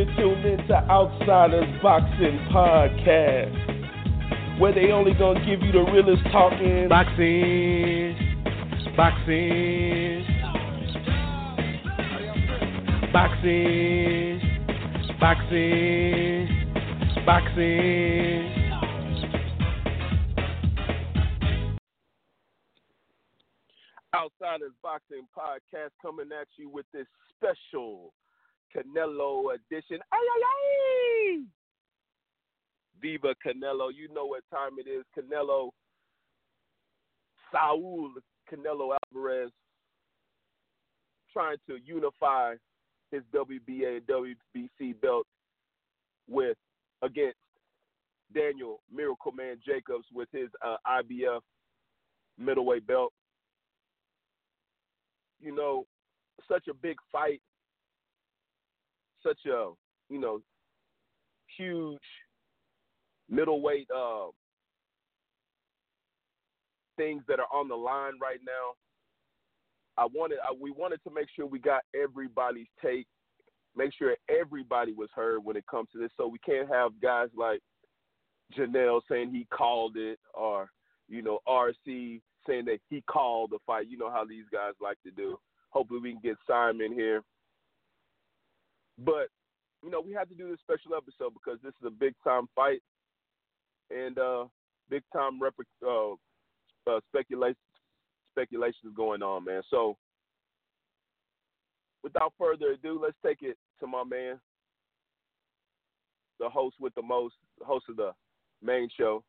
You're tuned into Outsiders Boxing Podcast, where they only gonna give you the realest talking. Boxing, boxing, boxing, boxing, boxing. Outsiders Boxing Podcast coming at you with this special Canelo edition. Ay, ay, ay! Viva Canelo. You know what time it is. Canelo, Saul Canelo Alvarez trying to unify his WBA and WBC belt with against Daniel Miracle Man Jacobs with his uh, IBF middleweight belt. You know, such a big fight such a you know huge middleweight uh, things that are on the line right now. I wanted I, we wanted to make sure we got everybody's take, make sure everybody was heard when it comes to this, so we can't have guys like Janelle saying he called it, or you know RC saying that he called the fight. You know how these guys like to do. Hopefully we can get Simon here but you know, we had to do this special episode because this is a big time fight and uh, big time rep- uh, uh, speculation speculation is going on, man. So without further ado, let's take it to my man, the host with the most, host of the main show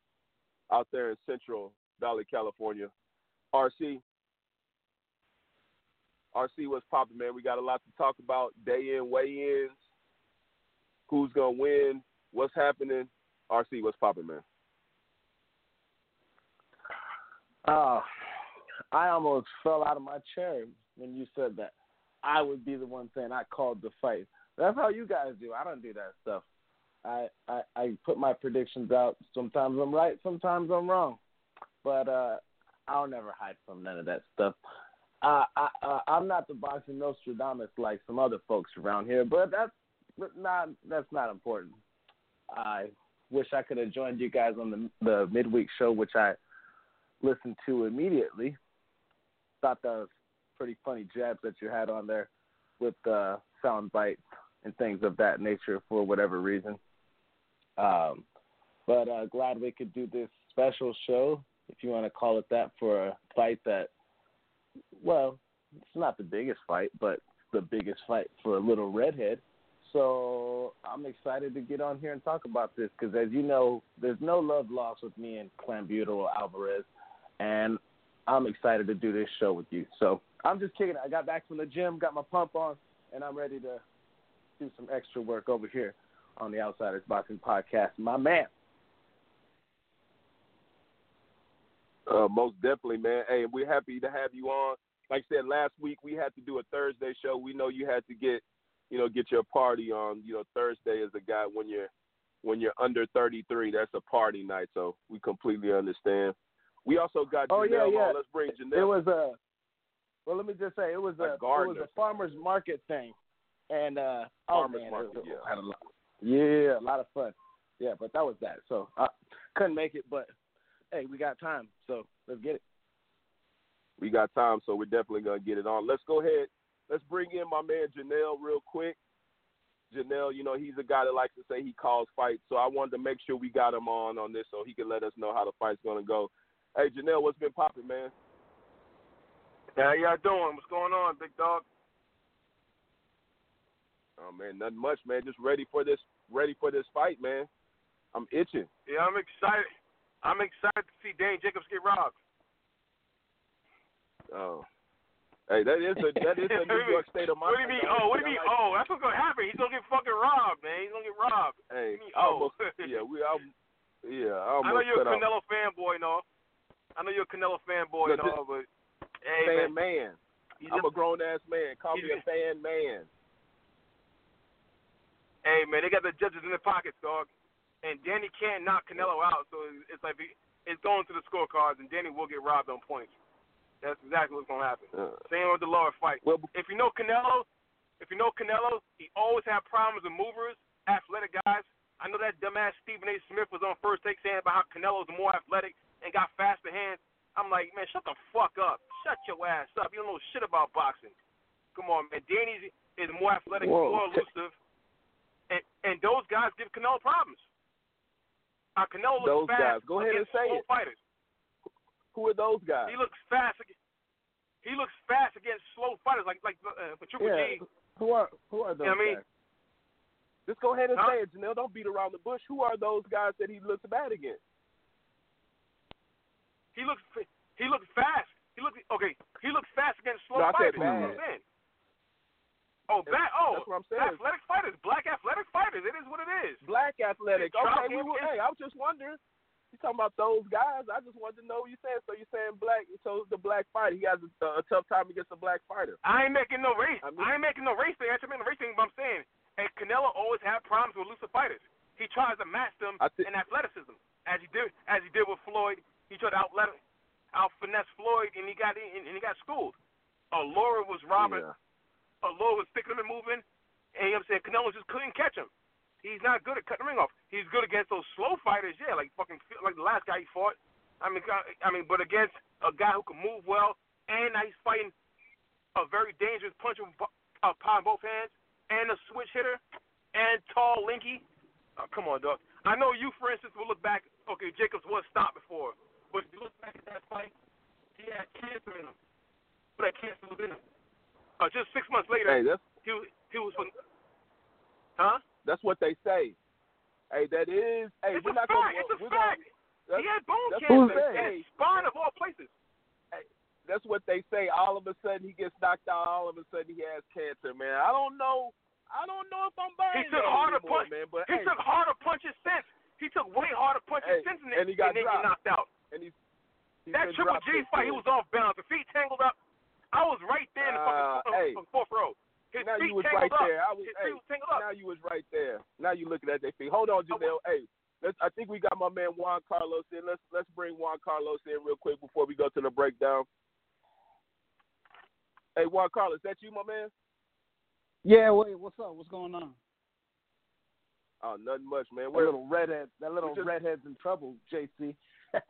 out there in Central Valley, California, RC. RC, what's popping, man? We got a lot to talk about. Day in, weigh ins, who's gonna win, what's happening. RC, what's popping, man? Oh, I almost fell out of my chair when you said that. I would be the one saying I called the fight. That's how you guys do. I don't do that stuff. I I, I put my predictions out. Sometimes I'm right, sometimes I'm wrong, but uh, I'll never hide from none of that stuff. Uh, I, uh, I'm not the boxing Nostradamus like some other folks around here, but that's not that's not important. I wish I could have joined you guys on the the midweek show, which I listened to immediately. Thought that was pretty funny jabs that you had on there with uh, sound bites and things of that nature for whatever reason. Um, but uh, glad we could do this special show, if you want to call it that, for a fight that well, it's not the biggest fight, but the biggest fight for a little redhead. So I'm excited to get on here and talk about this because, as you know, there's no love lost with me and Clanbuto Alvarez, and I'm excited to do this show with you. So I'm just kicking. I got back from the gym, got my pump on, and I'm ready to do some extra work over here on the Outsiders Boxing Podcast. My man. Uh, most definitely, man. Hey, we're happy to have you on. Like I said last week, we had to do a Thursday show. We know you had to get, you know, get your party on. You know, Thursday is a guy when you're when you're under 33. That's a party night, so we completely understand. We also got oh, Janelle yeah, yeah. on. Let's bring Janelle. It was a well. Let me just say, it was a, A it was a farmers market thing, and uh, Farmers oh man, market, was, yeah. had a lot, yeah, a lot of fun. Yeah, but that was that. So I couldn't make it, but hey, we got time, so let's get it. we got time, so we're definitely gonna get it on. Let's go ahead. Let's bring in my man Janelle real quick. Janelle, you know he's a guy that likes to say he calls fights, so I wanted to make sure we got him on on this so he can let us know how the fight's gonna go. Hey Janelle, what's been popping, man? How y'all doing? What's going on, big dog? Oh man, nothing much, man. Just ready for this, ready for this fight, man. I'm itching. Yeah, I'm excited. I'm excited to see Dane Jacobs get robbed. Oh, Hey, that is a that is a New York state of mind. What do you mean? Oh, what do you mean? Oh, that's what's gonna happen. He's gonna get fucking robbed, man. He's gonna get robbed. Hey, mean, oh. yeah, we, I, yeah, I I know you're a cut out. Canelo fanboy, no. I know you're a Canelo fanboy, Look, no, but hey, fan man, man. I'm a grown ass man. Call me a fan man. Hey man, they got the judges in their pockets, dog. And Danny can't knock Canelo out, so it's like it's going to the scorecards, and Danny will get robbed on points. That's exactly what's gonna happen. Uh, Same with the lower fight. well, If you know Canelo, if you know Canelo, he always had problems with movers, athletic guys. I know that dumbass Stephen A. Smith was on first take saying about how Canelo's more athletic and got faster hands. I'm like, man, shut the fuck up. Shut your ass up. You don't know shit about boxing. Come on, man. Danny is more athletic, Whoa. more elusive, and and those guys give Canelo problems. Uh, Canelo looks Those fast guys. Go ahead and say it. fighters. who are those guys? He looks fast. He looks fast against slow fighters like like uh, Triple Yeah. G. Who are who are those You know what I mean? guys? Just go ahead and Huh? say it, Janelle. Don't beat around the bush. Who are those guys that he looks bad against? He looks he looks fast. He looks okay. He looks fast against slow No, I said fighters. That's what I'm bad. saying. Oh, bad. Oh, That's what I'm saying. athletic fighters, black athletic fighters. It is what it is. Black athletic. Okay, we were, hey, I was just wondering. You talking about those guys? I just wanted to know what you saying. So you're saying black? So the black fighter, he has a, a tough time against a black fighter. I ain't making no race. I I, ain't making no race thing. I ain't making no race thing. But I'm saying, and Canelo always had problems with elusive fighters. He tries to match them I thi- in athleticism, as he did as he did with Floyd. He tried to outlet, out finesse Floyd, and he got and he got schooled. Uh, Lara was robbing. Yeah. uh, Law was sticking him and moving, and you know what I'm saying Canelo just couldn't catch him. He's not good at cutting the ring off. He's good against those slow fighters, yeah, like fucking like the last guy he fought. I mean, I I mean, but against a guy who can move well, and now he's fighting a very dangerous puncher with bo- uh, both hands, and a switch hitter, and tall, linky. Oh, come on, dog. I know you, for instance, will look back. Okay, Jacobs was stopped before, but if you look back at that fight, he had cancer in him. But that cancer was in him. Uh, just six months later, Hey, that's he he was huh? That's what they say. Hey, that is. Hey, it's we're not fact. gonna. it's a we're fact. Gonna, he had bone cancer they in spine of all places. that's what they say. All of a sudden he gets knocked out. All of a sudden he has cancer, man. I don't know. I don't know if I'm buying He took harder anymore, punch- man. But He hey, took harder punches since. He took way harder punches Hey, since, and, and he got dropped. knocked out. and he's, he's that Triple G fight, he was off balance. The feet tangled up. I was right there in the Uh, fucking hey. uh, fourth row. His Now you was right up. there. I was, hey, feet up. now you was right there. Now you looking at their feet. Hold on, oh, Janelle. Hey, let's. I think we got my man Juan Carlos in. Let's let's bring Juan Carlos in real quick before we go to the breakdown. Hey, Juan Carlos, that you, my man? Yeah, wait, what's up? What's going on? Oh, nothing much, man. That We're, little redhead, that little just- redhead's in trouble, JC.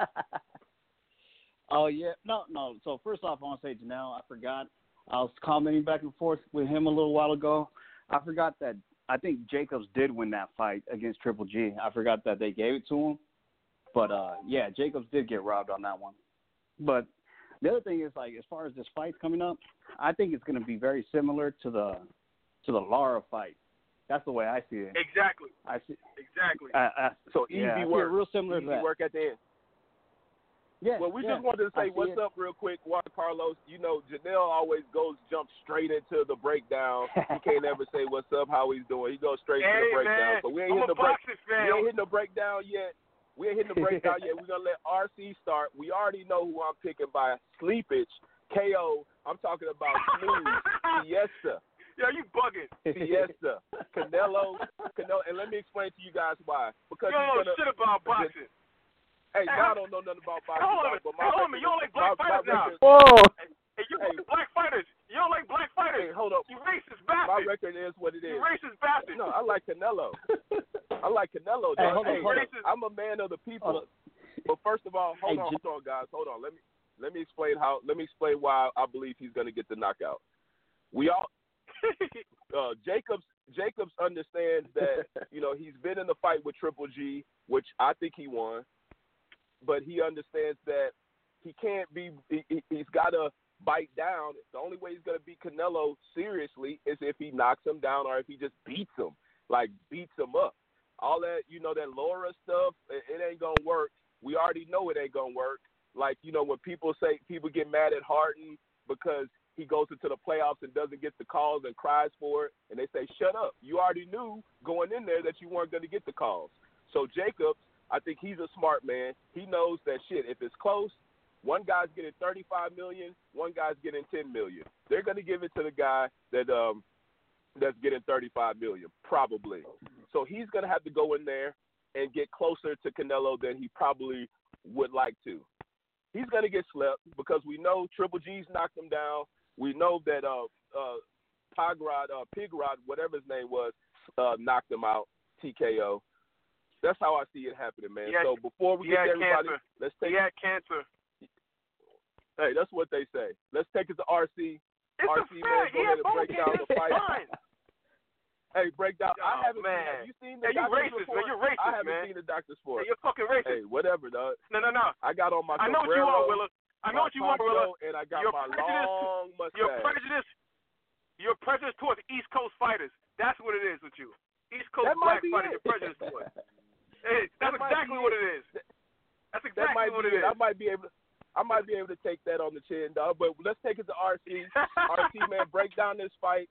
Oh yeah, no, no. So first off, I want to say Janelle, I forgot. I was commenting back and forth with him a little while ago. I forgot that I think Jacobs did win that fight against Triple G. I forgot that they gave it to him. But uh yeah, Jacobs did get robbed on that one. But the other thing is like as far as this fight coming up, I think it's going to be very similar to the to the Lara fight. That's the way I see it. Exactly. I see. Exactly. I, I, so easy yeah, I see it work. real similar Easy to that. work at the end. Yeah. Well, we yeah. just wanted to say what's it. up real quick, Juan Carlos. You know, Janelle always goes jump straight into the breakdown. he can't ever say what's up, how he's doing. He goes straight to hey the breakdown. man, So we ain't I'm hitting the break. boxing We ain't hitting the breakdown yet. We ain't hitting the breakdown yet. We're gonna let RC start. We already know who I'm picking by sleepage. KO. I'm talking about Smooth, Fiesta, Yo, you bugging. Fiesta, Canelo, Canelo. And let me explain to you guys why. Because You he's gonna. shit about boxing. Hey, Hey, y'all don't know nothing about boxing, Hold on, but my hold on, you don't like black my- my fighters now. record- Whoa! Hey, you Hey. like black fighters. You don't like black fighters. Hey, hold up. You racist bastard. My record is what it is. You racist bastard. No, I like Canelo. I like Canelo. Hey, dog. hold on, Hey, hold on. I'm a man of the people. Hold But first of all, hold Hey, on, J- hold on, guys, hold on. Let me let me explain how. Let me explain why I believe he's going to get the knockout. We all uh, Jacobs Jacobs understands that you know he's been in the fight with Triple G, which I think he won, but he understands that he can't be. He, he- he's got to bite down. The only way he's going to beat Canelo seriously is if he knocks him down or if he just beats him, like beats him up. All that you know, that Lara stuff, it, it ain't gonna work. We already know it ain't gonna work. Like you know, when people say people get mad at Harden because he goes into the playoffs and doesn't get the calls and cries for it, and they say, "Shut up! You already knew going in there that you weren't going to get the calls." So Jacobs, I think he's a smart man. He knows that shit. If it's close, one guy's getting 35 million, one guy's getting 10 million. They're going to give it to the guy that um that's getting 35 million, probably. So he's going to have to go in there and get closer to Canelo than he probably would like to. He's going to get slept because we know Triple G's knocked him down. We know that uh uh Pogrod, uh Pigrod, whatever his name was, uh knocked him out, TKO. That's how I see it happening, man. Yeah, so before we get everybody, cancer. let's take He had cancer. Hey, that's what they say. Let's take it to RC. It's RC, a man, go He ahead and break down the fight. Hey, break down. Oh, I haven't man. seen. Have you seen the Hey, you racist, man. report? You're racist, I haven't man. seen the doctor's report. Hey, you're fucking racist. Hey, whatever, dog. No, no, no. I got on my I know what you are, Willa. I know what you want, Willa. and I got You're my long mustache. You're prejudiced. You're towards East Coast fighters. That's what it is with you. East Coast that black fighters. it. You're towards. Hey, that's That exactly what it. is. That's that exactly might what be it it. is. I might be able. To, I might be able to take that on the chin, dog. But let's take it to RC. RC man, break down this fight.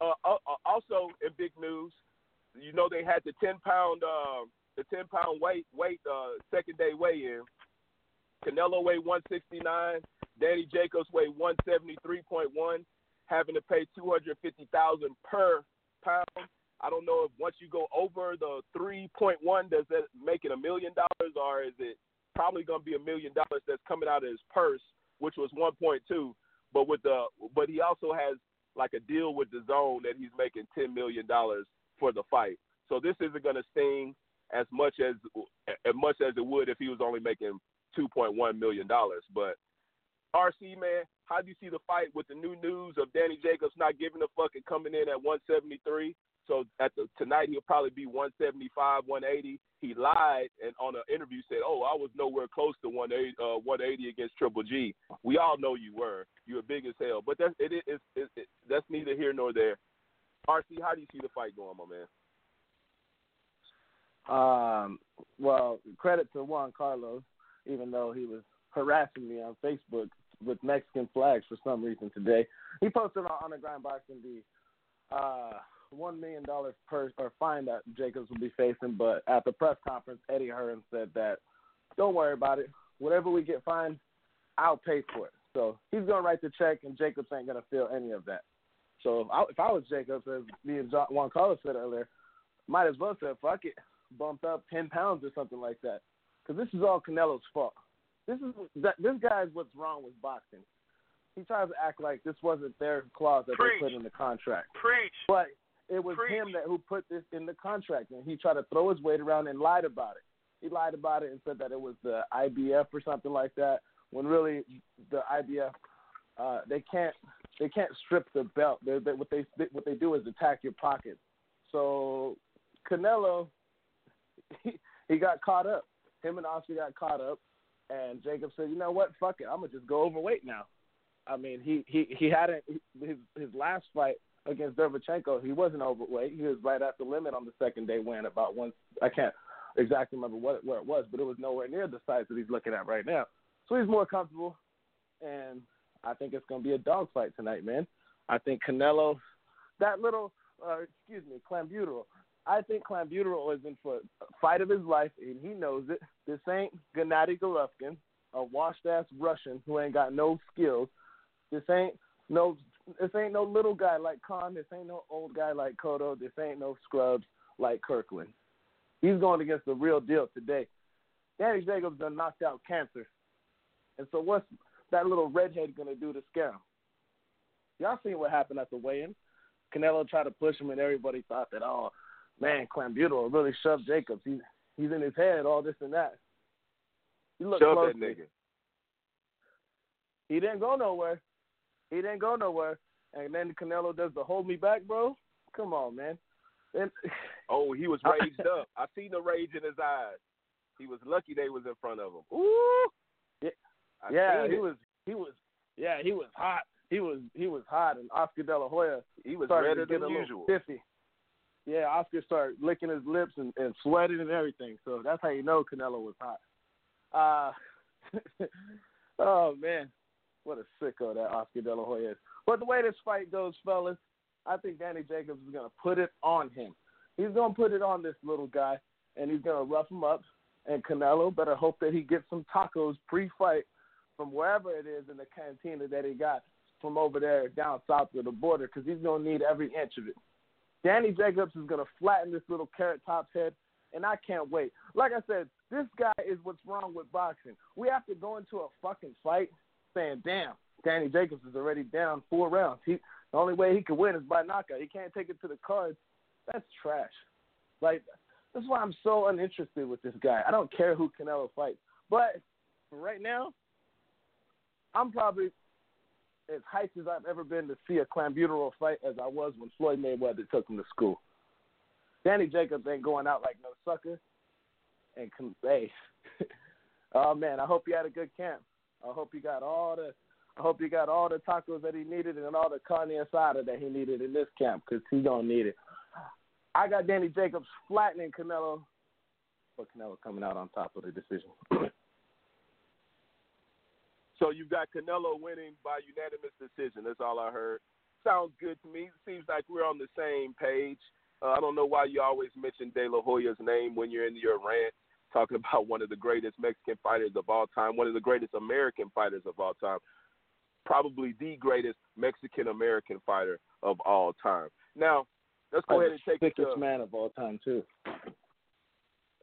Uh, uh, uh, also in big news, you know they had the ten pound, uh, the ten pound weight weight uh, second day weigh in. Canelo weighed 169. Danny Jacobs weighed 173.1, having to pay 250,000 per pound. I don't know if once you go over the 3.1, does that make it a million dollars, or is it probably going to be a million dollars that's coming out of his purse, which was 1.2. But with the, but he also has like a deal with the zone that he's making 10 million dollars for the fight. So this isn't going to sting as much as as much as it would if he was only making 2.1 million dollars. But RC man, how do you see the fight with the new news of Danny Jacobs not giving a fuck and coming in at 173? So at the tonight he'll probably be 175, 180. He lied and on an interview said, "Oh, I was nowhere close to 180, uh, 180 against Triple G." We all know you were. You were big as hell. But that's it, it, it, it, that's neither here nor there. RC, how do you see the fight going, my man? Um, well, credit to Juan Carlos, even though he was harassing me on Facebook with Mexican flags for some reason today. He posted on Underground Boxing the uh, one million dollars per or fine that Jacobs will be facing, but at the press conference, Eddie Hearn said that don't worry about it. Whatever we get fined, I'll pay for it. So he's gonna write the check, and Jacobs ain't gonna feel any of that. So if I, if I was Jacobs, as me and John, Juan Carlos said earlier, might as well say fuck it, bumped up ten pounds or something like that, because this is all Canelo's fault. This is that this guy is what's wrong with boxing. He tries to act like this wasn't their clause that Preach. they put in the contract, Preach. but it was Preach. him that who put this in the contract, and he tried to throw his weight around and lied about it. He lied about it and said that it was the IBF or something like that, when really the IBF uh, they can't they can't strip the belt. They, they, what they what they do is attack your pockets. So Canelo, he, he got caught up. Him and Oscar got caught up, and Jacob said, "You know what? Fuck it. I'm gonna just go overweight now." I mean, he he he hadn't his his last fight against Derevyanchenko. He wasn't overweight. He was right at the limit on the second day, weighing about one. I can't exactly remember what where it was, but it was nowhere near the size that he's looking at right now. So he's more comfortable, and I think it's going to be a dogfight tonight, man. I think Canelo, that little, uh, excuse me, Clambuterol. I think Clambuterol is in for a fight of his life, and he knows it. This ain't Gennady Golovkin, a washed ass Russian who ain't got no skills. This ain't no, this ain't no little guy like Khan. This ain't no old guy like Cotto. This ain't no scrubs like Kirkland. He's going against the real deal today. Danny Jacobs done knocked out cancer. And so what's that little redhead going to do to scare him? Y'all seen what happened at the weigh-in? Canelo tried to push him, and everybody thought that, oh, man, Clambuterol really shoved Jacobs. He's he's in his head, all this and that. You look Shove that nigga. He didn't go nowhere. He didn't go nowhere. And then Canelo does the hold me back, bro. Come on, man. And, Oh, he was raged up. I seen the rage in his eyes. He was lucky they was in front of him. Ooh. Yeah. I yeah, he it. was he was yeah, he was hot. He was he was hot and Oscar De La Hoya He was started to get than a usual. little stiffy. Yeah, Oscar started licking his lips and, and sweating and everything. So that's how you know Canelo was hot. Uh oh man. What a sicko that Oscar De La Hoya is. But the way this fight goes, fellas, I think Danny Jacobs is gonna put it on him. He's gonna put it on this little guy, and he's gonna rough him up. And Canelo better hope that he gets some tacos pre-fight from wherever it is in the cantina that he got from over there down south of the border, because he's gonna need every inch of it. Danny Jacobs is gonna flatten this little carrot top's head, and I can't wait. Like I said, this guy is what's wrong with boxing. We have to go into a fucking fight saying, "Damn, Danny Jacobs is already down four rounds. He the only way he can win is by knockout. He can't take it to the cards. That's trash. Like that's why I'm so uninterested with this guy. I don't care who Canelo fights, but right now, I'm probably as hyped as I've ever been to see a clambuterol fight as I was when Floyd Mayweather took him to school. Danny Jacobs ain't going out like no sucker. And hey, oh man, I hope you had a good camp. I hope you got all the I hope you got all the tacos that he needed and all the carne asada that he needed in this camp because he gonna need it. I got Danny Jacobs flattening Canelo, but Canelo coming out on top of the decision. so you've got Canelo winning by unanimous decision. That's all I heard. Sounds good to me. Seems like we're on the same page. Uh, I don't know why you always mention De La Hoya's name when you're in your rant, talking about one of the greatest Mexican fighters of all time, one of the greatest American fighters of all time, probably the greatest Mexican American fighter of all time. Now, let's go ahead and take the thickest man of all time too.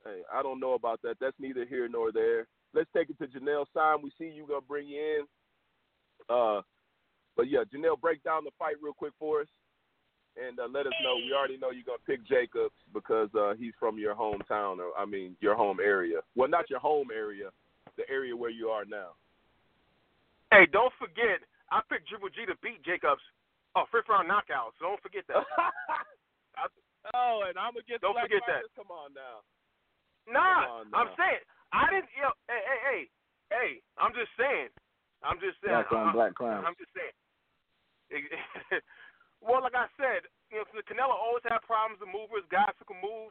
Hey, I don't know about that. That's neither here nor there. Let's take it to Janelle Sign. We see you gonna bring you in. Uh, but yeah, Janelle, break down the fight real quick for us and uh, let us know. We already know you're gonna pick Jacobs because uh, he's from your hometown, or I mean your home area. Well, not your home area, the area where you are now. Hey, don't forget, I picked Triple G to beat Jacobs. Oh, fifth round knockout. So don't forget that. I, oh, and I'm against don't black forget fighters? that. Come on now. Nah, Come on I'm saying I didn't. You know, hey, hey, hey, hey. I'm just saying. I'm just saying. Black on I'm, black clowns. I'm just saying. well, like I said, you know, Canelo always had problems with movers, guys who can move.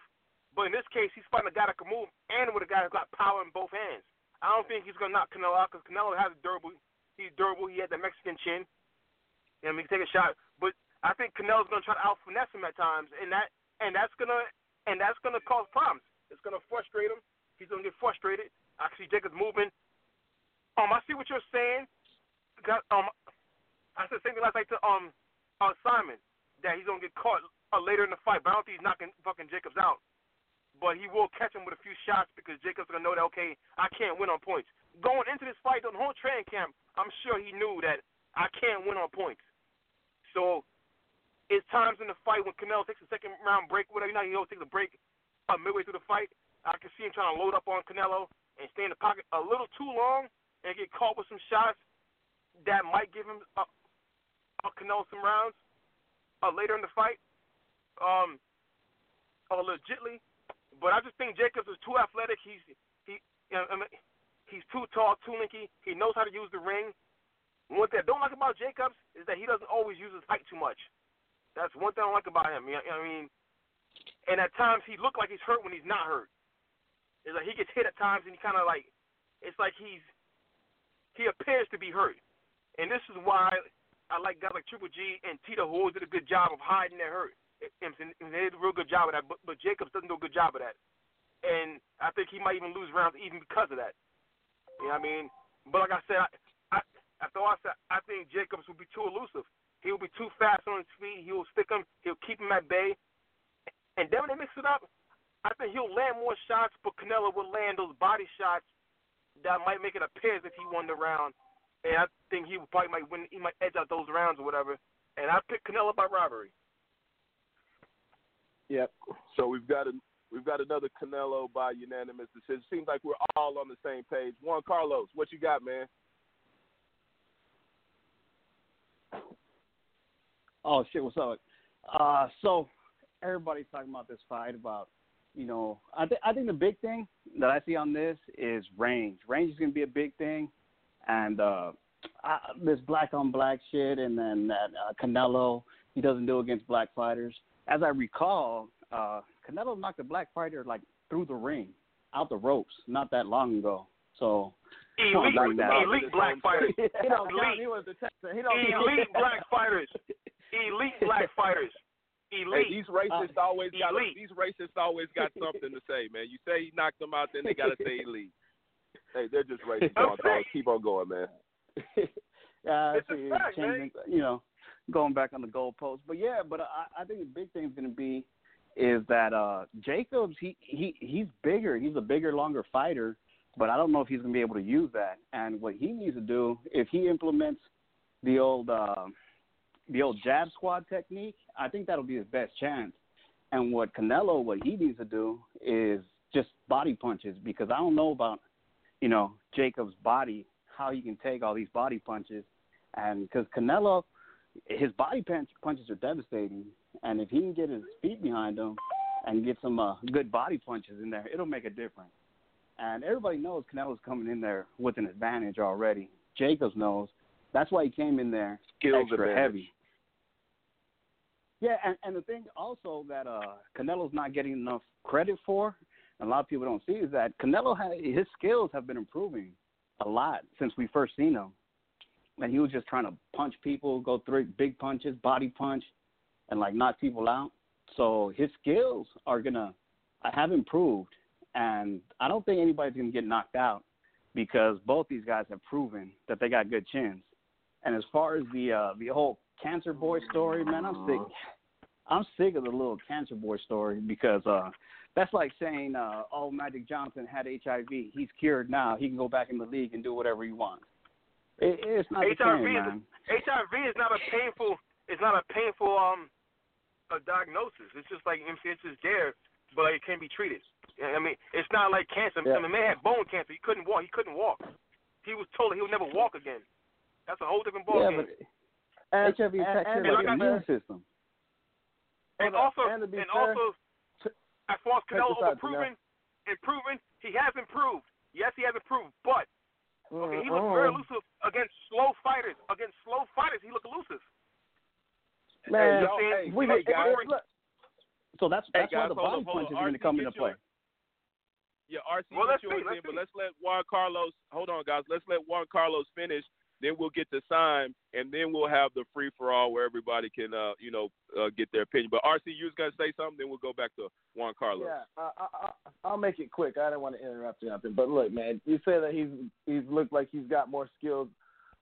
But in this case, he's fighting a guy that can move and with a guy who's got power in both hands. I don't think he's gonna knock Canelo out because Canelo has a durable. He's durable. He had the Mexican chin. You know, he can take a shot. But I think Canelo's gonna try to out finesse him at times, and that and that's gonna and that's gonna cause problems. It's gonna frustrate him. He's gonna get frustrated. I see Jacobs moving. Um, I see what you're saying. Got, um, I said the same thing last night to um, uh, Simon that he's gonna get caught uh, later in the fight. But I don't think he's knocking fucking Jacobs out. But he will catch him with a few shots because Jacobs gonna know that okay, I can't win on points. Going into this fight, the whole training camp, I'm sure he knew that I can't win on points. So it's times in the fight when Canelo takes a second round break, whatever you know, he always takes a break uh, midway through the fight. I can see him trying to load up on Canelo and stay in the pocket a little too long and get caught with some shots that might give him uh, Canelo some rounds uh, later in the fight. Um, uh, legitly, but I just think Jacobs is too athletic. He's he, you know, I mean, he's too tall, too linky. He knows how to use the ring. One thing I don't like about Jacobs is that he doesn't always use his height too much. That's one thing I don't like about him. I mean, and at times he look like he's hurt when he's not hurt. It's like he gets hit at times and he kind of like, it's like he's he appears to be hurt. And this is why I like guys like Triple G and Tito who always did a good job of hiding their hurt. And they did a real good job of that, but, but Jacobs doesn't do a good job of that. And I think he might even lose rounds even because of that. You know what I mean? But like I said, I, I, after all I said, I think Jacobs will be too elusive. He'll be too fast on his feet. He'll stick him. He'll keep him at bay. And then when they mix it up, I think he'll land more shots, but Canelo will land those body shots that might make it appear as if he won the round. And I think he probably might win. He might edge out those rounds or whatever. And I pick Canelo by robbery. Yep. So we've got a we've got another Canelo by unanimous decision. Seems like we're all on the same page. Juan Carlos, what you got, man? Oh shit, what's up? Uh, so everybody's talking about this fight about, you know, I think I think the big thing that I see on this is range. Range is gonna be a big thing, and uh, I, this black on black shit, and then that uh, Canelo he doesn't do against black fighters. As I recall, uh, Canelo knocked a black fighter like through the ring, out the ropes, not that long ago. So Elite, bring that elite black fighters. he don't. Elite. He was the Texan. He don't. Elite black fighters. Elite black fighters. Hey, Elite. these racists always got elite. these racists always got something to say, man. You say he knocked them out, then they gotta say elite. Hey, they're just racist. I'm Dog. Dog, Keep on going, man. yeah, It's a see, fact, changing, you know, going back on the goalpost. But yeah, but I, I think the big thing is going to be is that uh Jacobs he he he's bigger. He's a bigger, longer fighter, but I don't know if he's going to be able to use that. And what he needs to do if he implements the old uh, the old jab squad technique, I think that'll be his best chance. And what Canelo, what he needs to do is just body punches because I don't know about you know Jacob's body, how he can take all these body punches, and because Canelo, his body punch, punches are devastating, and if he can get his feet behind him and get some uh, good body punches in there, it'll make a difference. And everybody knows Canelo's coming in there with an advantage already. Jacobs knows. That's why he came in there Skills extra advantage. heavy. Yeah, and, and the thing also that uh Canelo's not getting enough credit for, a lot of people don't see, is that Canelo ha his skills have been improving a lot since we first seen him. And he was just trying to punch people, go through big punches, body punch, and like knock people out. So his skills are gonna have improved, and I don't think anybody's gonna get knocked out because both these guys have proven that they got good chins. And as far as the uh, the whole cancer boy story, man, I'm sick. I'm sick of the little cancer boy story because uh, that's like saying, uh, "Oh, Magic Johnson had HIV. He's cured now. He can go back in the league and do whatever he wants." It, it's not the HIV same, is man. HIV is not a painful. It's not a painful um a diagnosis. It's just like it's just there, but it can be treated. I mean, it's not like cancer. Yeah. I mean, man had bone cancer. He couldn't walk. He couldn't walk. He was told he would never walk again. That's a whole different Yeah, ballgame. but HIV and, attacks and, your immune system. and also, And and also, as far as check Canelo this out, overproven, improving, he has improved. Yes, he has improved, but okay, he mm, looked Mm-mm. very mm. elusive against slow fighters. Against slow fighters, he looked elusive. Man, Hey, y'all, hey, we hey, guys. look, So that's Hey, that's why the hold body on, punches are going to come get into your- play. Yeah, RC, Well, get let's yours see, let's in, but let's let Juan Carlos. Hold on, guys. Let's let Juan Carlos finish. Then we'll get the sign, and then we'll have the free for all where everybody can, uh, you know, uh, get their opinion. But RC, you was gonna say something, then we'll go back to Juan Carlos. Yeah, I, I, I'll make it quick. I don't want to interrupt you nothing, but look, man, you say that he's he's looked like he's got more skills,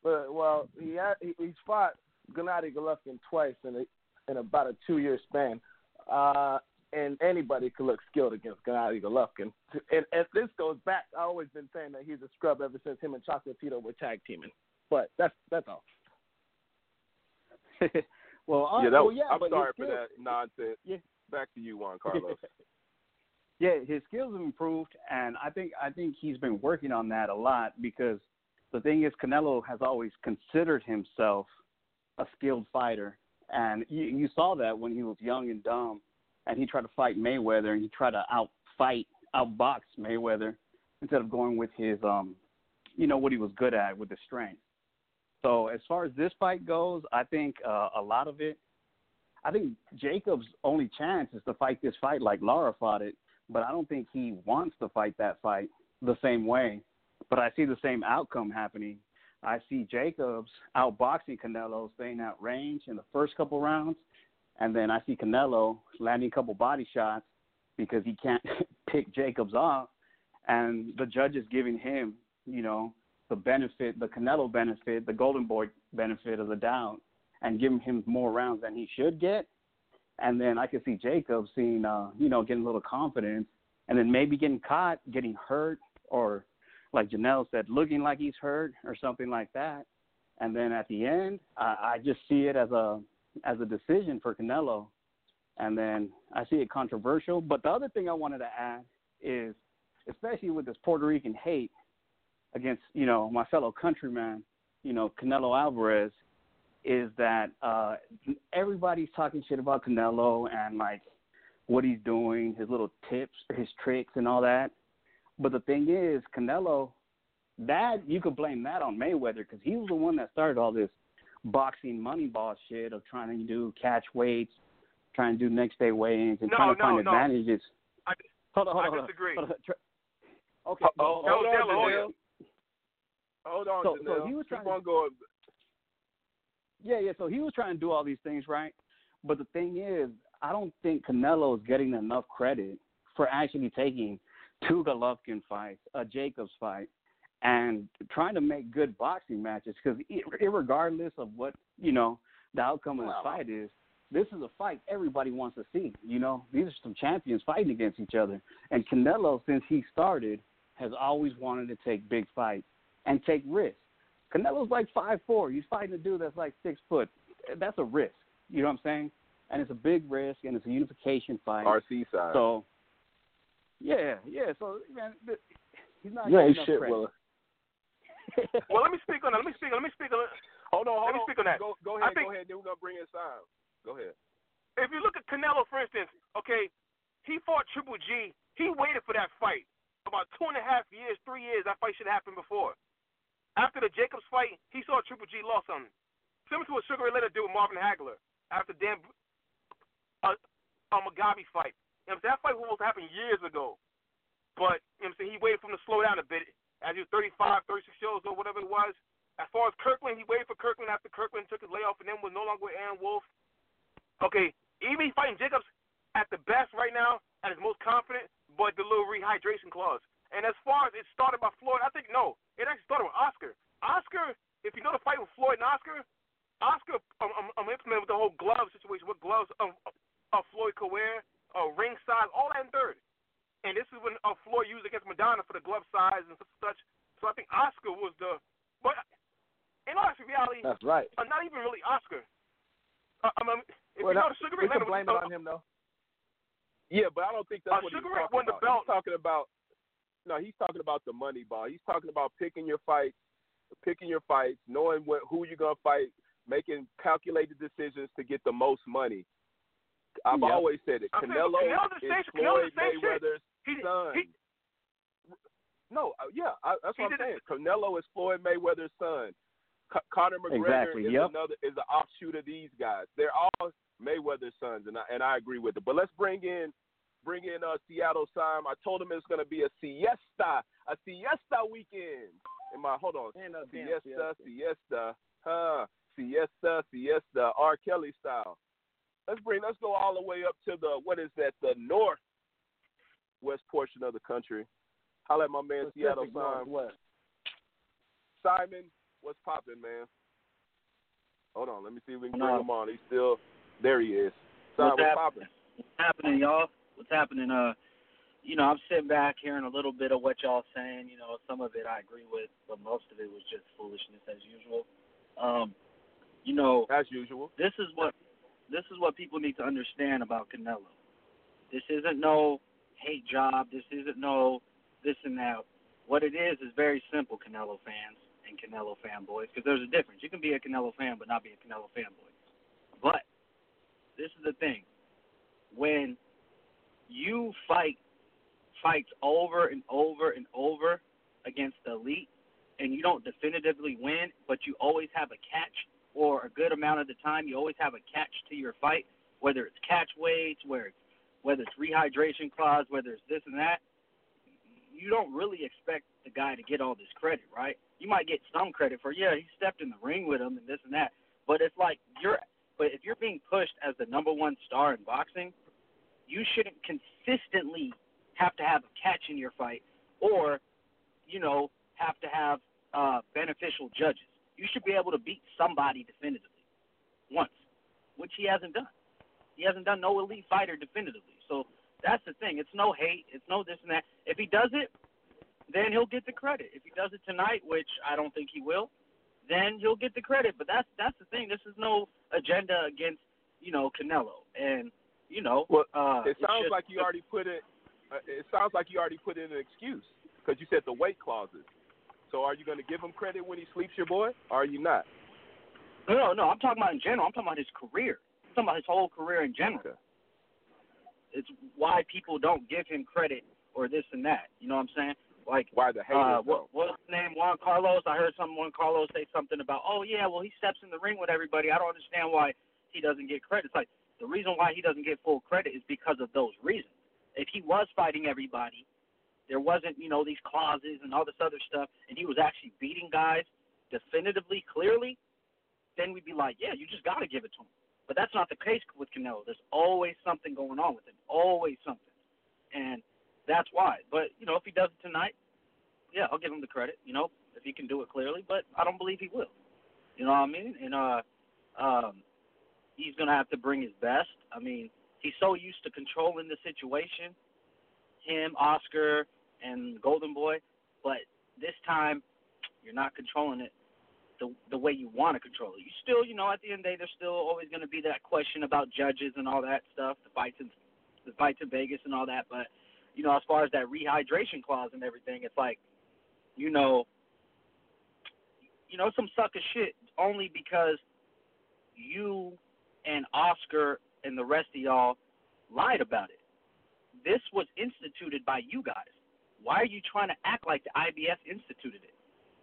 but well, he had, he, he's fought Gennady Golovkin twice in a, in about a two year span, uh, and anybody could look skilled against Gennady Golovkin. And, and this goes back. I've always been saying that he's a scrub ever since him and Chocolatito were tag teaming. But that's that's all. well, all yeah, that well, yeah, I'm sorry for that nonsense. Yeah. Back to you, Juan Carlos. yeah, his skills have improved, and I think I think he's been working on that a lot because the thing is, Canelo has always considered himself a skilled fighter, and you, you saw that when he was young and dumb, and he tried to fight Mayweather, and he tried to outfight, outbox Mayweather instead of going with his, um, you know, what he was good at with his strength. So as far as this fight goes, I think uh, a lot of it I think Jacob's only chance is to fight this fight like Lara fought it, but I don't think he wants to fight that fight the same way. But I see the same outcome happening. I see Jacobs outboxing Canelo, staying at range in the first couple rounds, and then I see Canelo landing a couple body shots because he can't pick Jacobs off, and the judge is giving him, you know, the benefit, the Canelo benefit, the Golden Boy benefit of the doubt and giving him more rounds than he should get. And then I could see Jacob seeing, uh, you know, getting a little confidence and then maybe getting caught, getting hurt, or like Janelle said, looking like he's hurt or something like that. And then at the end, I, I just see it as a as a decision for Canelo. And then I see it controversial. But the other thing I wanted to add is, especially with this Puerto Rican hate against, you know, my fellow countryman, you know, Canelo Alvarez, is that uh everybody's talking shit about Canelo and like what he's doing, his little tips, his tricks and all that. But the thing is, Canelo, that you could blame that on Mayweather because he was the one that started all this boxing money ball shit of trying to do catch weights, trying to do next day weigh-ins and No, trying to no, find no. advantages. I- hold on, hold I on, on. disagree. Hold on. Okay, Oh, hold on. On, Janelle, hold on. So- Janelle. so he was Keep trying to- on going. Yeah, yeah. So he was trying to do all these things right, but the thing is, I don't think Canelo is getting enough credit for actually taking two Golovkin fights, a uh, Jacobs fight, and trying to make good boxing matches. Because regardless of what you know the outcome of the Wow. fight is, this is a fight everybody wants to see. You know, these are some champions fighting against each other, and Canelo, since he started, has always wanted to take big fights and take risks. Canelo's like five four. He's fighting a dude that's like six foot. That's a risk. You know what I'm saying? And it's a big risk, and it's a unification fight. RC side. So, yeah, yeah. So, man, he's not You getting ain't shit, credit. Willa. Well, let me speak on that. Let me speak. Let me speak on it. hold on, hold let me on. speak on that. Go, go I ahead, think- go ahead. Then we're gonna bring in Sam. Go ahead. If you look at Canelo, for instance, okay, he fought Triple G. He waited for that fight about two and a half years, three years. That fight should have happened before. After the Jacobs fight, he saw Triple G lost something. Similar to what Sugar Ray Leonard did with Marvin Hagler after Dan uh, a Mugabi fight. You know? That fight was supposed to happen years ago. But you know what I'm saying he waited for him to slow down a bit as he was 35, 36 years old, whatever it was. As far as Kirkland, he waited for Kirkland after Kirkland took his layoff and then was no longer with Ann Wolfe. Okay, even fighting Jacobs at the best right now, at his most confident, but the little rehydration clause. And as far as it started by Floyd, I think no, it actually started with Oscar. Oscar, if you know the fight with Floyd and Oscar, Oscar, I'm, I'm, I'm implementing with the whole glove situation, what gloves of, of Floyd could wear, uh, ring size, all that in third. And this is when uh, Floyd used against Maidana for the glove size and such. So I think Oscar was the, but in all actual reality, That's right. uh, not even really Oscar. Uh, I mean, if Well, you know that- the Sugar we Ray can blame was- it on him though. Yeah, but I don't think that's Uh, what he's Sugar Ray talking won the about. belt. He's talking about no, he's talking about the money ball. He's talking about picking your fights, picking your fights, knowing what, who you're gonna fight, making calculated decisions to get the most money. I've Yep. always said it. I'm saying, Canelo is same- Floyd the same shit. Mayweather's he, son. he, No, uh, yeah, I, that's what I'm saying. it- Canelo is Floyd Mayweather's son. Co- Conor McGregor Exactly, is yep. another is an offshoot of these guys. They're all Mayweather's sons, and I and I agree with it. But let's bring in bring in uh, Seattle Sam. I told him it's going to be a siesta, a siesta weekend. In my hold on, no siesta, siesta. siesta, huh? Siesta, siesta, R. Kelly style. Let's bring. Let's go all the way up to the what is that? The north west portion of the country. Holla at my man Seattle Pacific Sam. Northwest. Simon, what's popping, man? Hold on, let me see if we can No. bring him on. He's still there. He is. Simon, What's what's hap- popping? What's happening, y'all? What's happening? Uh, you know, I'm sitting back hearing a little bit of what y'all saying. You know, some of it I agree with, but most of it was just foolishness as usual. Um, you know, As usual. this is what this is what people need to understand about Canelo. This isn't no hate job. This isn't no this and that. What it is is very simple, Canelo fans and Canelo fanboys, because there's a difference. You can be a Canelo fan but not be a Canelo fanboy. But this is the thing: when you fight fights over and over and over against the elite, and you don't definitively win, but you always have a catch, or a good amount of the time, you always have a catch to your fight, whether it's catch weights, where it's, whether it's rehydration clause, whether it's this and that. You don't really expect the guy to get all this credit, right? You might get some credit for, yeah, he stepped in the ring with him and this and that, but it's like you're, but if you're being pushed as the number one star in boxing, you shouldn't consistently have to have a catch in your fight, or, you know, have to have uh, beneficial judges. You should be able to beat somebody definitively once, which he hasn't done. He hasn't done no elite fighter definitively. So that's the thing. It's no hate. It's no this and that. If he does it, then he'll get the credit. If he does it tonight, which I don't think he will, then he'll get the credit. But that's that's the thing. This is no agenda against you know Canelo, and you know Well, uh, it sounds just- like you already put it. Uh, it sounds like you already put in an excuse because you said the weight clauses. So are you going to give him credit when he sleeps your boy, or are you not? No, no. I'm talking about in general. I'm talking about his career. I'm talking about his whole career in general. Okay. It's why people don't give him credit or this and that. You know what I'm saying? Like, Why the haters? uh, what what's his name? Juan Carlos. I heard some Juan Carlos say something about, oh yeah, well he steps in the ring with everybody. I don't understand why he doesn't get credit. It's like the reason why he doesn't get full credit is because of those reasons. If he was fighting everybody, there wasn't, you know, these clauses and all this other stuff, and he was actually beating guys definitively, clearly, then we'd be like, yeah, you just got to give it to him. But that's not the case with Canelo. There's always something going on with him, always something, and that's why. But you know, if he does it tonight, yeah, I'll give him the credit. You know, if he can do it clearly, but I don't believe he will. You know what I mean? And uh, um, he's gonna have to bring his best. I mean, he's so used to controlling the situation, him, Oscar, and Golden Boy, but this time you're not controlling it the the way you want to control it. You still, you know, at the end of the day, there's still always going to be that question about judges and all that stuff, the fights in the fights in Vegas and all that. But you know, as far as that rehydration clause and everything, it's like, you know, you know, some sucker shit only because you and Oscar and the rest of y'all lied about it. This was instituted by you guys. Why are you trying to act like the IBF instituted it?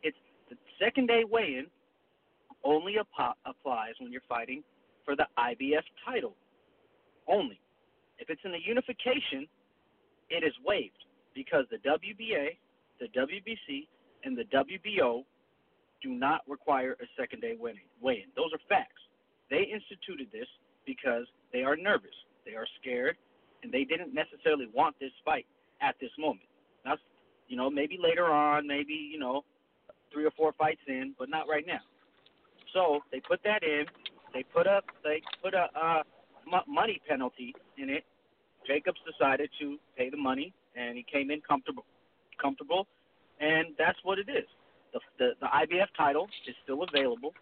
It's the second day weigh in only applies when you're fighting for the IBF title. Only. If it's in a unification, it is waived because the WBA, the WBC, and the WBO do not require a second day weigh in. Those are facts. They instituted this because they are nervous, they are scared, and they didn't necessarily want this fight at this moment. That's, you know, maybe later on, maybe, you know, three or four fights in, but not right now. So they put that in. They put up they put a uh, m- money penalty in it. Jacobs decided to pay the money, and he came in comfortable, comfortable, and that's what it is. The, the the IBF title is still available.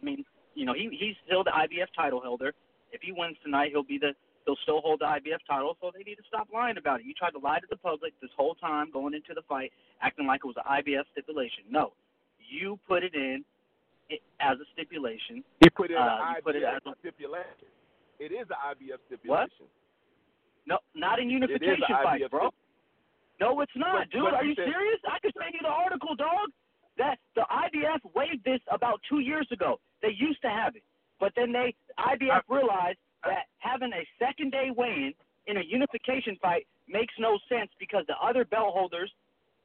I mean, you know, he he's still the IBF title holder. If he wins tonight, he'll be the he'll still hold the IBF title. So they need to stop lying about it. You tried to lie to the public this whole time going into the fight, acting like it was an IBF stipulation. No, you put it in as a stipulation. He put it in uh, an put it as a, stipulation. It is an IBF stipulation. What? No, not in unification It is an fight, IBF bro. No, it's not, But- dude. but Are you said- serious? I can send you the article, dog. That the IBF waived this about two years ago. They used to have it, but then they IBF realized that having a second day weigh-in in a unification fight makes no sense because the other belt holders,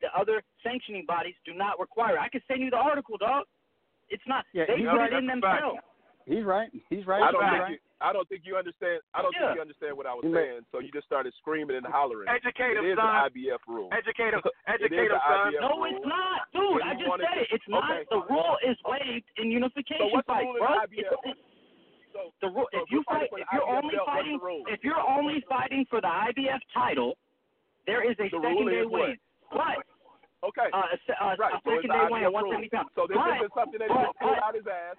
the other sanctioning bodies, do not require. it. I can send you the article, dog. It's not. Yeah, they put it in themselves. fact. Themselves. He's right. He's right. I don't He's think right. you, I don't think you understand. I don't Yeah. think you understand what I was saying. So you just started screaming and hollering. Educate him, is son. an IBF rule. Educate him. Educate him, son. No, rule. it's not, dude. I just said it. It's not. okay. The rule is waived in unification So what's the fights, rule in bro. IBF? It's- it's- So, the rule, so if you fight, if you're IBF only belt, fighting, if you're only fighting for the IBF title, there is a The rule second day what? win. But okay. uh, a, se- uh, right. a So it's second the day win at 170 pounds. So this but, isn't something that he just pulled but- out his ass.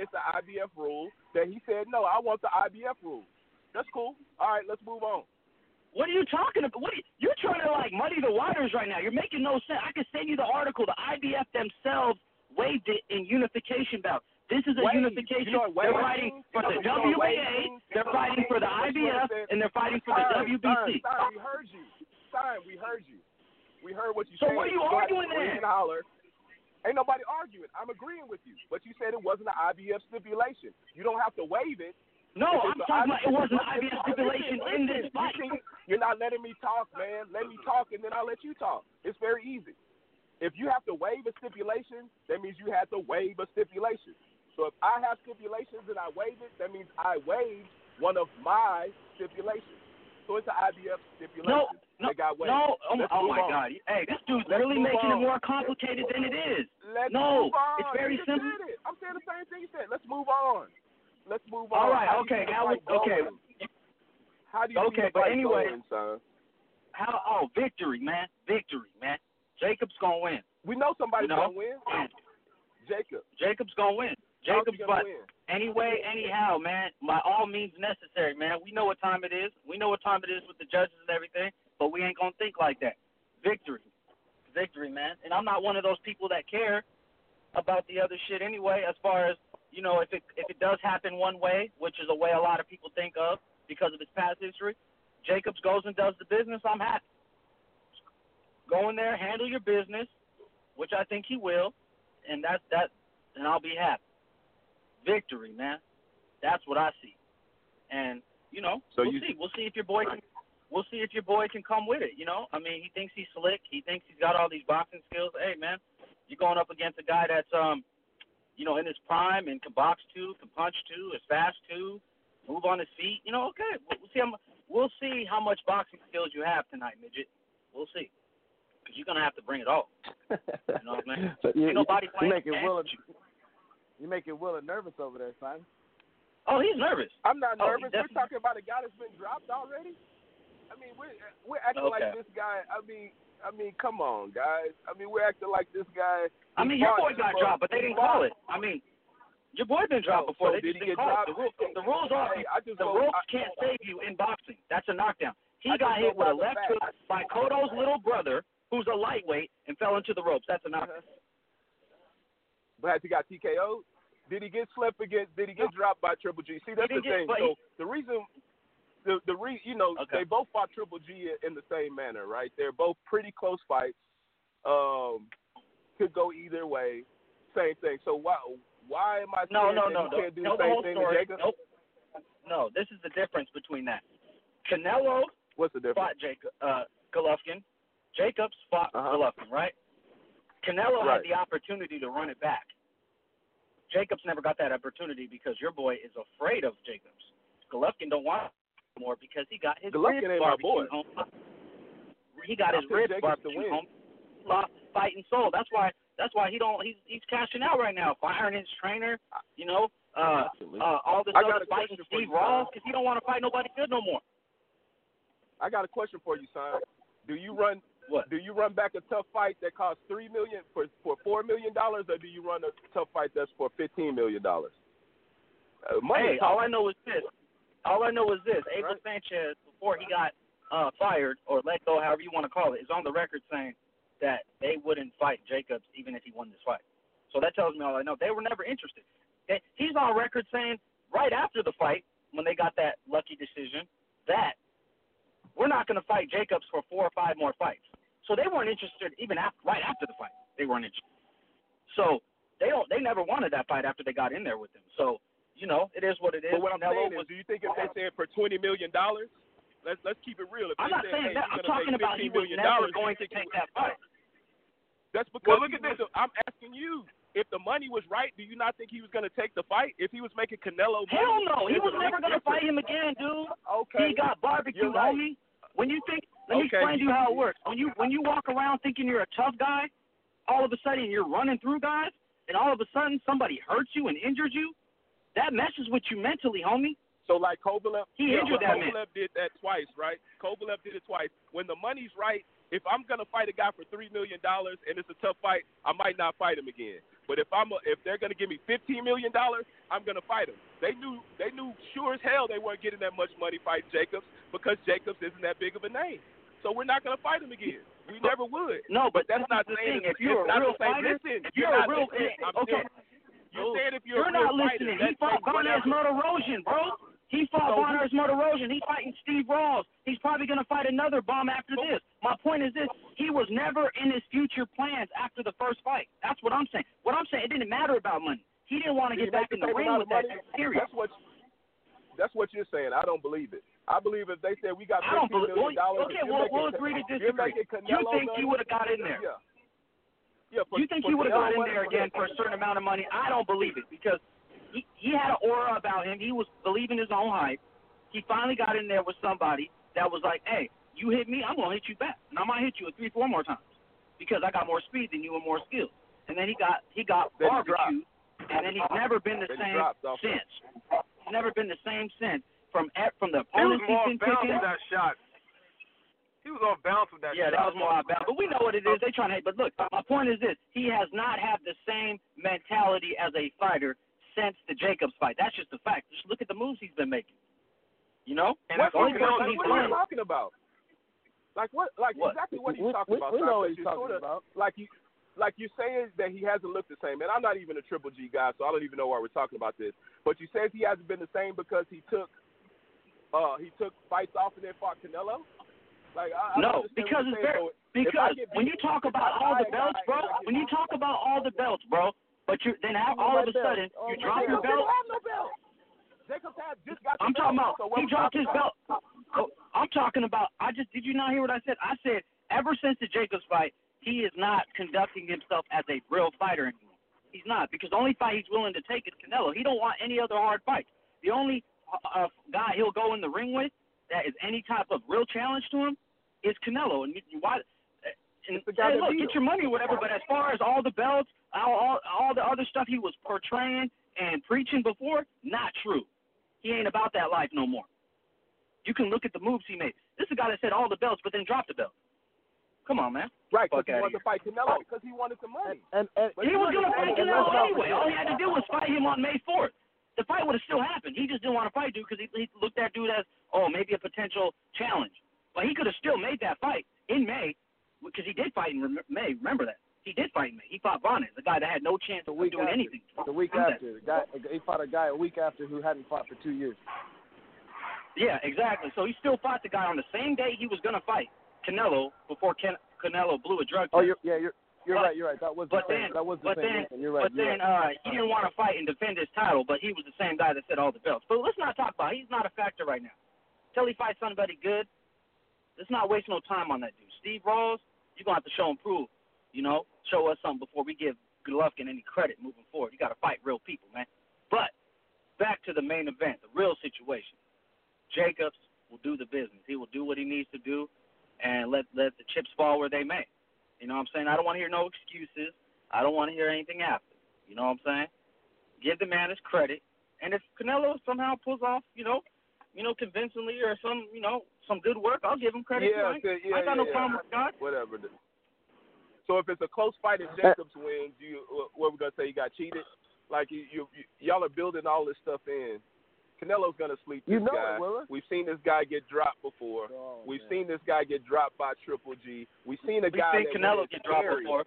It's the IBF rule that he said, no, I want the IBF rule. That's cool. All right, let's move on. What are you talking about? What are you, you're trying to like muddy the waters right now. You're making no sense. I can send you the article. The IBF themselves waived it in unification bout. This is a Wave. unification. You know they're fighting for the WBA. They're fighting for the IBF, and they're fighting for the Stein, WBC. Stein, Stein, we heard you. Stein, we heard you. We heard what you So said. So what are you arguing then? and holler. Ain't nobody arguing. I'm agreeing with you. But you said it wasn't an IBF stipulation. You don't have to waive it. No, I'm talking about it was an IBF stipulation in this fight. You You're not letting me talk, man. Let me talk, and then I'll let you talk. It's very easy. If you have to waive a stipulation, that means you have to waive a stipulation. So if I have stipulations and I waive it, that means I waived one of my stipulations. So it's an IBF stipulation No, no, that got waived. no. Oh, my- oh my on. God! Hey, this dude's Let's really making on. it more complicated than it is. Let's No, move on. it's very You simple. it. I'm saying the same thing you said. Let's move on. Let's move on. All right, How okay, see now fight we- okay. going? How do you Okay, but anyway- going, son? How? Oh, victory, man, victory, man. Jacob's gonna win. We know somebody's You know? gonna win. Jacob. Jacob's gonna win. Jacob's, but win? anyway, anyhow, man, by all means necessary, man. We know what time it is. We know what time it is with the judges and everything, but we ain't gonna think like that. Victory, victory, man. And I'm not one of those people that care about the other shit anyway. As far as you know, if it if it does happen one way, which is a way a lot of people think of because of his past history, Jacobs goes and does the business. I'm happy. Go in there, handle your business, which I think he will, and that's that, and I'll be happy victory, man. That's what I see. And you know, So we'll you- see. We'll see if your boy can we'll see if your boy can come with it. You know, I mean, he thinks he's slick. He thinks he's got all these boxing skills. Hey, man, you're going up against a guy that's um, you know, in his prime and can box too, can punch too, is fast too, move on his feet. You know, okay, we'll see. How, we'll see how much boxing skills you have tonight, midget. We'll see. Because you're gonna have to bring it all. You know what I mean? So you, Ain't nobody you playing make it Willa, you. you make it Willa nervous over there, son. Oh, he's nervous. I'm not Oh, nervous. We're talking about a guy that's been dropped already. I mean, we're we're acting Okay. like this guy. I mean, I mean, come on, guys. I mean, we're acting like this guy. I mean, your boy got dropped, but they didn't call it. I mean, your boy been dropped So- before. so they did just he didn't get call it. dropped? The, rule, the rules are Hey, I the go- rules I- can't save you in boxing. That's a knockdown. He I got hit with a left hook by Cotto's little brother, who's a lightweight, and fell into the ropes. That's a knockdown. Uh-huh. But has he got TKO? Did he get slept against? Did he get dropped by Triple G? See, that's the get- thing. So the reason, the the re, you know, Okay. they both fought Triple G in the same manner, right? They're both pretty close fights. Um, could go either way. Same thing. So why why am I No, no, no, you no. can't do no, the same thing story. Jacob? Nope. No, this is the difference between that. Canelo What's the difference? fought Jacob uh, Golovkin. Jacobs fought Uh-huh. Golovkin, right? Canelo Right. had the opportunity to run it back. Jacobs never got that opportunity because your boy is afraid of Jacobs. Golovkin don't want more because he got his Golovkin ribs barbecued home. He got his ribs barbecued home. Lost fighting soul. That's why. That's why he don't. He's he's cashing out right now, firing his trainer. You know, uh, Absolutely. uh, all this I other fighting Steve Rolls because he don't want to fight nobody good no more. I got a question for you, son. Do you run What? do you run back a tough fight that costs three million for for four million dollars, or do you run a tough fight that's for fifteen million dollars? Uh, money Hey, all I know is this. All I know is this. Abel Right. Sanchez, before he got uh, fired or let go, however you want to call it, is on the record saying that they wouldn't fight Jacobs even if he won this fight. So that tells me all I know. They were never interested. They, he's on record saying right after the fight, when they got that lucky decision, that we're not going to fight Jacobs for four or five more fights. So they weren't interested even after, right after the fight. They weren't interested. So they don't. They never wanted that fight after they got in there with him. So you know, it is what it is. But what I'm Canelo saying was is, do you think if they said for twenty million dollars, let's let's keep it real. If I'm not said, saying hey, that. I'm talking about he $15 was never dollars, going to take that fight. That's because Well, look he at was- I'm asking you. If the money was right, do you not think he was going to take the fight? If he was making Canelo money, Hell no, he was never going to fight him again, dude. Okay. He got barbecued, You're right. homie. When you think, let me explain to you how it works. When you when you walk around thinking you're a tough guy, all of a sudden you're running through guys, and all of a sudden somebody hurts you and injures you. That messes with you mentally, homie. So like Kovalev, He yeah, injured but that man. Kovalev did that twice, right? Kovalev did it twice. When the money's right, if I'm gonna fight a guy for three million dollars and it's a tough fight, I might not fight him again. But if I'm a, if they're gonna give me fifteen million dollars, I'm gonna fight him. They knew they knew sure as hell they weren't getting that much money fighting Jacobs because Jacobs isn't that big of a name. So we're not gonna fight him again. We never would. No, but That's this not the saying thing. it's- If you're a real fighter, listen, if you're you're a real listening. I'm okay. Saying- You're if you're, You're not fighter, listening. He fought whatever. Martirosyan, bro. He fought So- Martirosyan. He's fighting Steve Rolls. He's probably going to fight another bomb after But- this. My point is this: he was never in his future plans after the first fight. That's what I'm saying. What I'm saying, it didn't matter about money. He didn't want to get back in the ring with that serious. That's what that's what you're saying. I don't believe it. I believe if they said we got fifteen million dollars, okay, we'll, we'll agree to disagree. You think he would have got in there? Yeah. Yeah. For, you think for he would have got in there again for a certain amount of money? I don't believe it because he, he had an aura about him. He was believing his own hype. He finally got in there with somebody that was like, "Hey, you hit me, I'm gonna hit you back, and I might hit you three, four more times because I got more speed than you and more skills." And then he got he got Then he barbecued, and then he's never been the Then same since. He's never been the same since from from the He was opponents more he's been picking. that shot. He was on balance with that Yeah, that was more out bound. But we know what it is. They trying to hate. But look, my point is this: he has not had the same mentality as a fighter since the Jacobs fight. That's just a fact. Just look at the moves he's been making. You know, and What, the only what, person what, he's what are you talking about? Like what? Like What? exactly what he's we, talking we, about. we know what he's you're talking sorta, about. Like you, like you're saying that he hasn't looked the same. And I'm not even a Triple G guy, so I don't even know why we're talking about this. But you says he hasn't been the same because he took, uh, he took fights off and then fought Canelo. Like I, I No, don't because it's you're very. So because get when you talk about all the belts, bro, and I get when you talk about all the belts, bro, but you then Give all of a sudden Oh, you drop your belt. didn't have no belt. Jacobs had just got the I'm talking about he dropped his belt. Oh, I'm talking about. I just did you not hear what I said? I said ever since the Jacobs fight, he is not conducting himself as a real fighter anymore. He's not because the only fight he's willing to take is Canelo. He don't want any other hard fight. The only uh, uh, guy he'll go in the ring with that is any type of real challenge to him is Canelo. And you- why? And It's the guy hey, look, get your money, or whatever. But as far as all the belts, all, all all the other stuff he was portraying and preaching before, not true. He ain't about that life no more. You can look at the moves he made. This is a guy that said all the belts, but then dropped the belt. Come on, man. Right, because he outta wanted to fight Canelo oh. because he wanted some money. And, and, But he was going to fight Canelo anyway. All he had to do was fight him on May 4th. The fight would have still happened. He just didn't want to fight dude because he, he looked at dude as, oh, maybe a potential challenge. But he could have still made that fight in May because he did fight in rem- May. Remember that. He did fight in May. He fought Bonnet, the guy that had no chance of doing after. anything. The week after, the guy he fought a guy a week after who hadn't fought for two years. Yeah, exactly. So he still fought the guy on the same day he was going to fight Canelo before Ken- Canelo blew a drug oh, test. Oh, you're, yeah, you're you're But- right. You're right. That was but the same. then- that was the but same. then- reason. You're right. But you're then right. uh, he didn't want to fight and defend his title, but he was the same guy that said all the belts. But let's not talk about. He's not a factor right now. Till he fights somebody good, let's not waste no time on that dude. Steve Rolls, you're gonna have to show and prove. You know, show us something before we give Golovkin any credit moving forward. You got to fight real people, man. But back to the main event, the real situation. Jacobs will do the business. He will do what he needs to do, and let let the chips fall where they may. You know what I'm saying? I don't want to hear no excuses. I don't want to hear anything after. You know what I'm saying? Give the man his credit. And if Canelo somehow pulls off, you know, you know, convincingly or some, you know, some good work, I'll give him credit. Yeah, too. Okay, yeah, I ain't got yeah, no problem with God. Whatever. So if it's a close fight and uh, Jacobs wins, you what we gonna say? You got cheated? Like you, you, you y'all are building all this stuff in. Canelo's gonna sleep this You know guy. it, Willa. We've seen this guy get dropped before. Oh, We've man. seen this guy get dropped by Triple G. We've seen a We guy seen that Canelo went in get dropped scary. before.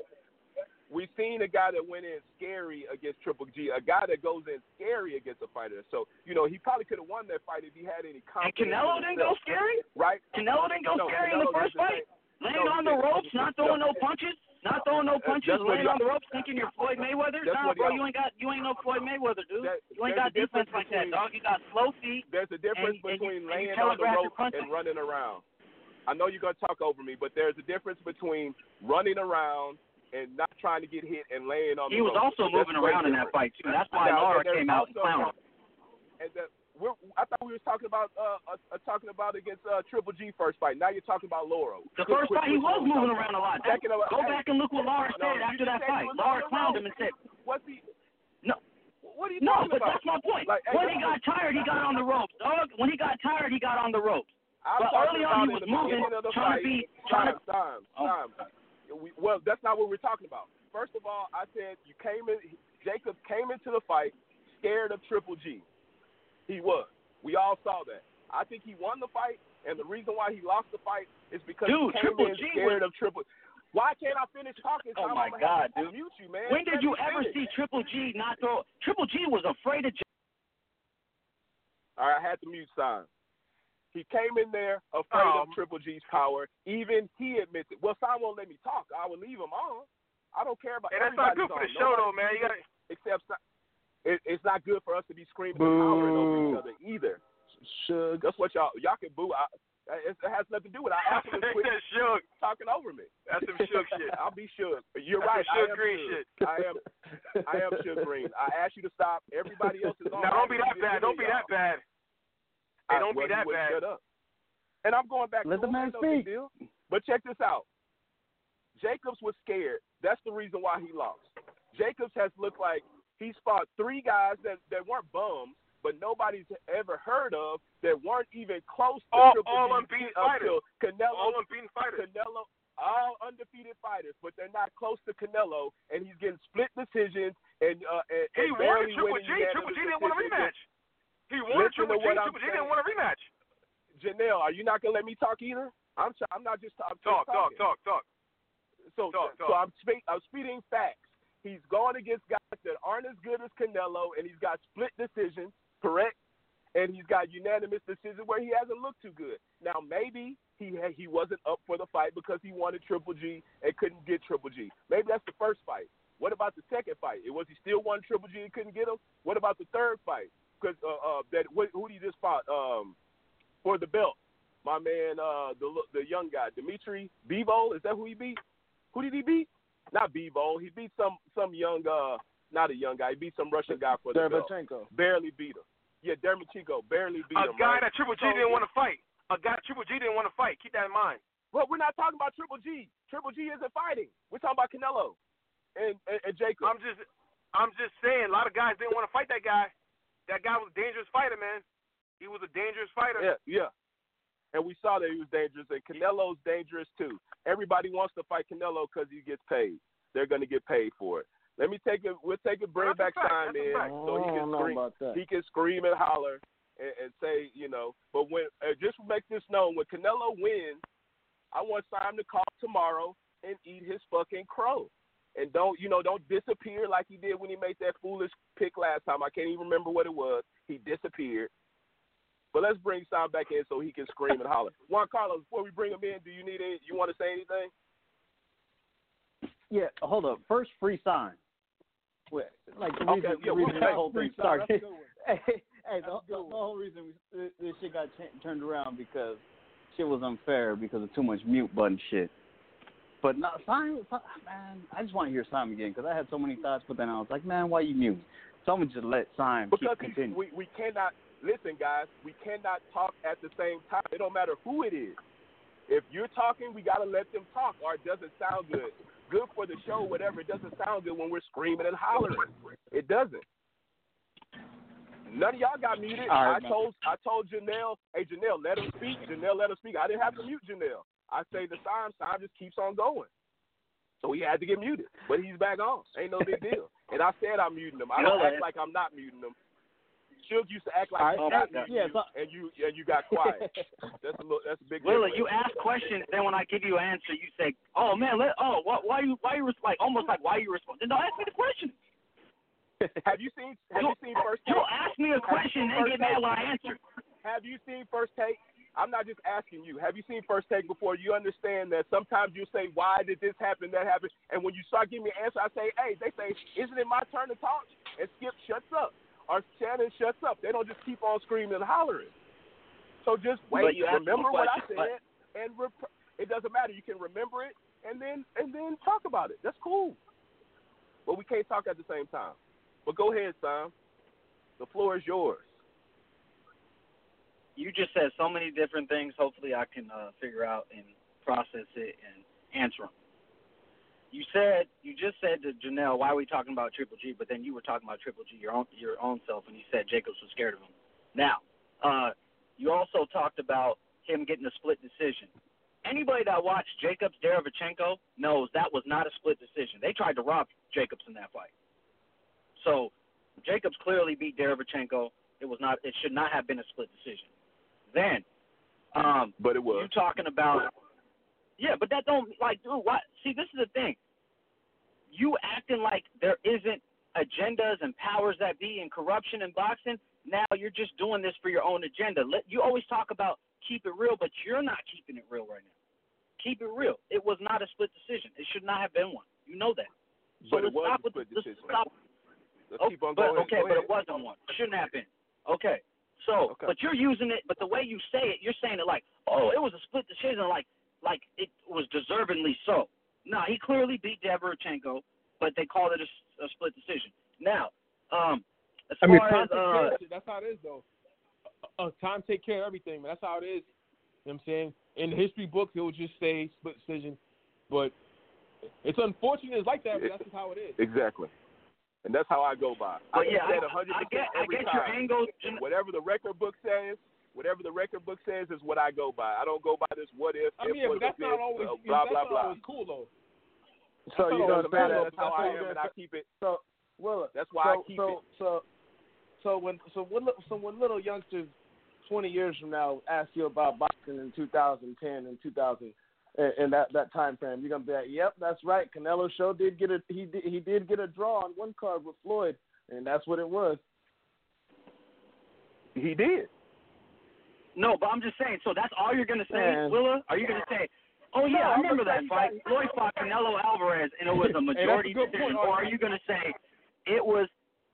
We've seen a guy that went in scary against Triple G, a guy that goes in scary against a fighter. So you know he probably could have won that fight if he had any And confidence. Canelo in didn't go scary? right. Canelo didn't go No, scary in the first fight? Laying No, on the ropes, not throwing no punches? Not throwing no punches, laying on the ropes thinking you're Floyd Mayweather? That's Nah, bro, you ain't got you ain't no Floyd Mayweather, dude. That- you ain't got defense like that, dog. You got slow feet. There's a difference And- between and you laying on the telegraph your rope punches. and running around. I know you're gonna talk over me, but there's a difference between running around and not trying to get hit and laying on the He the was also moving around in that fight too. That's why Now, came out and clowned. And we're, I thought we was talking about uh, uh, uh talking about against uh, Triple G first fight. Now you're talking about Lara. The first quit- fight he was moving around a lot. Of Go hey, back and look what Lara No, said after that fight. Lara clowned him and said, What's he? No. What are you No, but about? that's my point. Like, hey, when he got tired, he got on the ropes, dog. When he got tired, he got on the ropes. I'm but early on, he was moving, beginning of the trying fight. to be, trying to. Time, Oh. time, time. We, well, that's not what we're talking about. First of all, I said you came in. Jacob came into the fight scared of Triple G. He was. We all saw that. I think he won the fight, and the reason why he lost the fight is because Dude, he came Triple in G scared was- of Triple. Why can't I finish talking? Oh my God, dude. Mute you, man. When did you ever finish. see Triple G not throw? Triple G was afraid of. All right, I had the mute sign. He came in there afraid Oh. of um, Triple G's power. Even he admits it. Well, Sign won't let me talk. I will leave him on. I don't care about. Hey, that's not good for the show, though, man. You got to Except Si- it, it's not good for us to be screaming and hollering over each other either. Suge. That's what y'all y'all can boo. I, it, it has nothing to do with. it. I asked him to quit That's shook. talking over me. That's some shook shit. I'll be shook. You're That's right. some I Suge am Green shook. shit. I am. I am Suge Green. I asked you to stop. Everybody else is on. Now don't be that bad. Don't be that bad. Hey, don't well, be that bad. Shut up. And I'm going back. Let to the man speak. Deal. But check this out. Jacobs was scared. That's the reason why he lost. Jacobs has looked like he's fought three guys that, that weren't bums, but nobody's ever heard of that weren't even close to All- Triple all unbeaten fighters. Canelo. All unbeaten fighters. Canelo, all undefeated fighters, but they're not close to Canelo, and he's getting split decisions and uh, and, He and won Triple G. Triple G didn't want a rematch. He won Triple G. Triple G didn't want a rematch. Janelle, are you not gonna let me talk either? I'm I'm not just I'm just Talk, talk, talking. talk, talk. So Talk, so talk. I'm spe- I'm speeding facts. He's going against guys that aren't as good as Canelo, and he's got split decisions, correct? And he's got unanimous decisions where he hasn't looked too good. Now maybe he he wasn't up for the fight because he wanted Triple G and couldn't get Triple G. Maybe that's the first fight. What about the second fight? It was he still won Triple G and couldn't get him? What about the third fight? Because uh, uh, that wh- who did he just fought um, for the belt? my man, uh, the the young guy, Dimitri Bivol. Is that who he beat? Who did he beat? Not Bivol. He beat some some young, uh, not a young guy. He beat some Russian guy for the belt. Derevyanchenko. Barely beat him. Yeah, Dermachenko barely beat A him. A guy right? that Triple G So, didn't want to fight. A guy Triple G didn't want to fight. Keep that in mind. But we're not talking about Triple G. Triple G isn't fighting. We're talking about Canelo and and, and Jacob. I'm just, I'm just saying. A lot of guys didn't want to fight that guy. That guy was a dangerous fighter, man. He was a dangerous fighter. Yeah, yeah. And we saw that he was dangerous, and Canelo's dangerous too. Everybody wants to fight Canelo because he gets paid. They're going to get paid for it. Let me take it. We'll take it. Bring back time That's in so he can scream. He can scream and holler and, and say, you know. But when uh, just make this known, when Canelo wins, I want Simon to call tomorrow and eat his fucking crow. And don't you know? Don't disappear like he did when he made that foolish pick last time. I can't even remember what it was. He disappeared. But let's bring Simon back in so he can scream and holler. Juan Carlos, before we bring him in, do you need any, you want to say anything? Yeah, hold up. First free sign. Wait, Like the Okay, reason, yeah, the reason the whole thing sign. That's a started. hey, hey, the, the, the whole reason we, this, this shit got ch- turned around because shit was unfair because of too much mute button shit. But not Simon, man. I just want to hear Simon again because I had so many thoughts, but then I was like, man, why you mute? So I'm gonna just let Simon Because keep continue. we, we cannot listen, guys. We cannot talk at the same time. It don't matter who it is. If you're talking, we gotta let them talk, or it doesn't sound good. Good for the show, whatever. It doesn't sound good when we're screaming and hollering. It doesn't. None of y'all got muted. Right, I man. told I told Janelle, hey Janelle, let him speak. Janelle, let him speak. I didn't have to mute Janelle. I say the time, time just keeps on going. So he had to get muted, but he's back on. Ain't no big deal. And I said I'm muting him. I don't Well, act like I'm not muting him. Suge used to act like All he's right, not yeah, you, so- and you and you got quiet. That's a little, that's a big. Willa, difference. you ask questions, then when I give you an answer, you say, "Oh man, let, oh why, why you why you res- like almost like why you respond?" Then don't ask me the question. Have you seen Have you seen first take? You'll ask me a question and get mad when I answer. Have you seen first take? I'm not just asking you. Have you seen first take before? You understand that sometimes you say, "Why did this happen? That happened?" And when you start giving me an answer, I say, "Hey," they say, "Isn't it my turn to talk?" And Skip shuts up, or Shannon shuts up. They don't just keep on screaming and hollering. So just wait. Remember what I said, and rep- it doesn't matter. You can remember it and then and then talk about it. That's cool. But we can't talk at the same time. But go ahead, Sam. The floor is yours. You just said so many different things. Hopefully, I can uh, figure out and process it and answer them. You said you just said to Janelle, "Why are we talking about Triple G?" But then you were talking about Triple G your own your own self, and you said Jacobs was scared of him. Now, uh, you also talked about him getting a split decision. Anybody that watched Jacobs Derevyanchenko knows that was not a split decision. They tried to rob Jacobs in that fight. So Jacobs clearly beat Derevyanchenko. It was not. It should not have been a split decision. Then, um, But it was. you talking about? Yeah, but that don't like, dude. What? See, this is the thing. You acting like there isn't agendas and powers that be and corruption in boxing. Now you're just doing this for your own agenda. Let you always talk about keep it real, but you're not keeping it real right now. Keep it real. It was not a split decision. It should not have been one. You know that. So But let's it was stop a with the, let's decision. stop Let's Oh, keep on but, going. Okay, Go but ahead. it wasn't one. Shouldn't have been. Okay. So, Okay. but you're using it. But the way you say it, you're saying it like, oh, it was a split decision, like, like it was deservingly so. No, he clearly beat Derevyanchenko, but they called it a split decision. Now, um, as I mean, far time as take care uh. That's how it is, though. Uh, time take care of everything, man. That's how it is. You know what I'm saying? In the history books, it will just say split decision, but it's unfortunate it's like that. But that's just how it is. Exactly. And that's how I go by. but I yeah, say I, 100% I get, I get time. your angle. Whatever the record book says, whatever the record book says is what I go by. I don't go by this what if, I if mean, yeah, but that's if, not always uh, blah, that's blah, not blah. always cool though. So That's you know gonna Doesn't say matter. that? That's how that's I am, you're and I keep it. So, Willa, That's why so, I keep so, it. So, so when so when so when little youngsters, twenty years from now, ask you about boxing in 2010 and 2000 and, in that that time frame, you're gonna be like, "Yep, that's right. Canelo show did get a he did, he did get a draw on one card with Floyd, and that's what it was." He did. No, but I'm just saying. So that's all you're gonna say, Man. Willa? Are you gonna say, "Oh yeah, No, I remember that say fight. you Floyd fought Canelo Alvarez, and it was a Hey, a majority decision"? point, or are you gonna say it was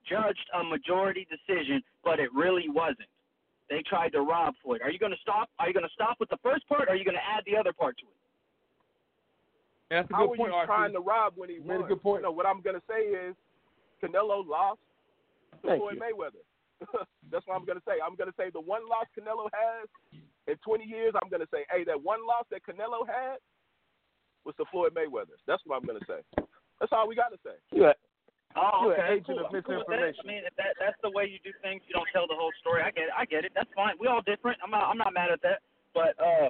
judged a majority decision, but it really wasn't? they tried to rob Floyd. Are you going to stop? Are you going to stop with the first part? Or are you going to add the other part to it? That's a good How good are point, you trying to rob when he You made a good point. No, what I'm gonna say is Canelo lost to Thank Floyd you. Mayweather. That's what I'm gonna say. I'm gonna say the one loss Canelo has in 20 years. I'm gonna say, hey, that one loss that Canelo had was to Floyd Mayweather. That's what I'm gonna say. That's all we gotta say. You Oh, You're an okay. agent cool. of I'm cool that. I mean, if that that's the way you do things. You don't tell the whole story. I get it. I get it. That's fine. We all different. I'm not. I'm not mad at that. But uh,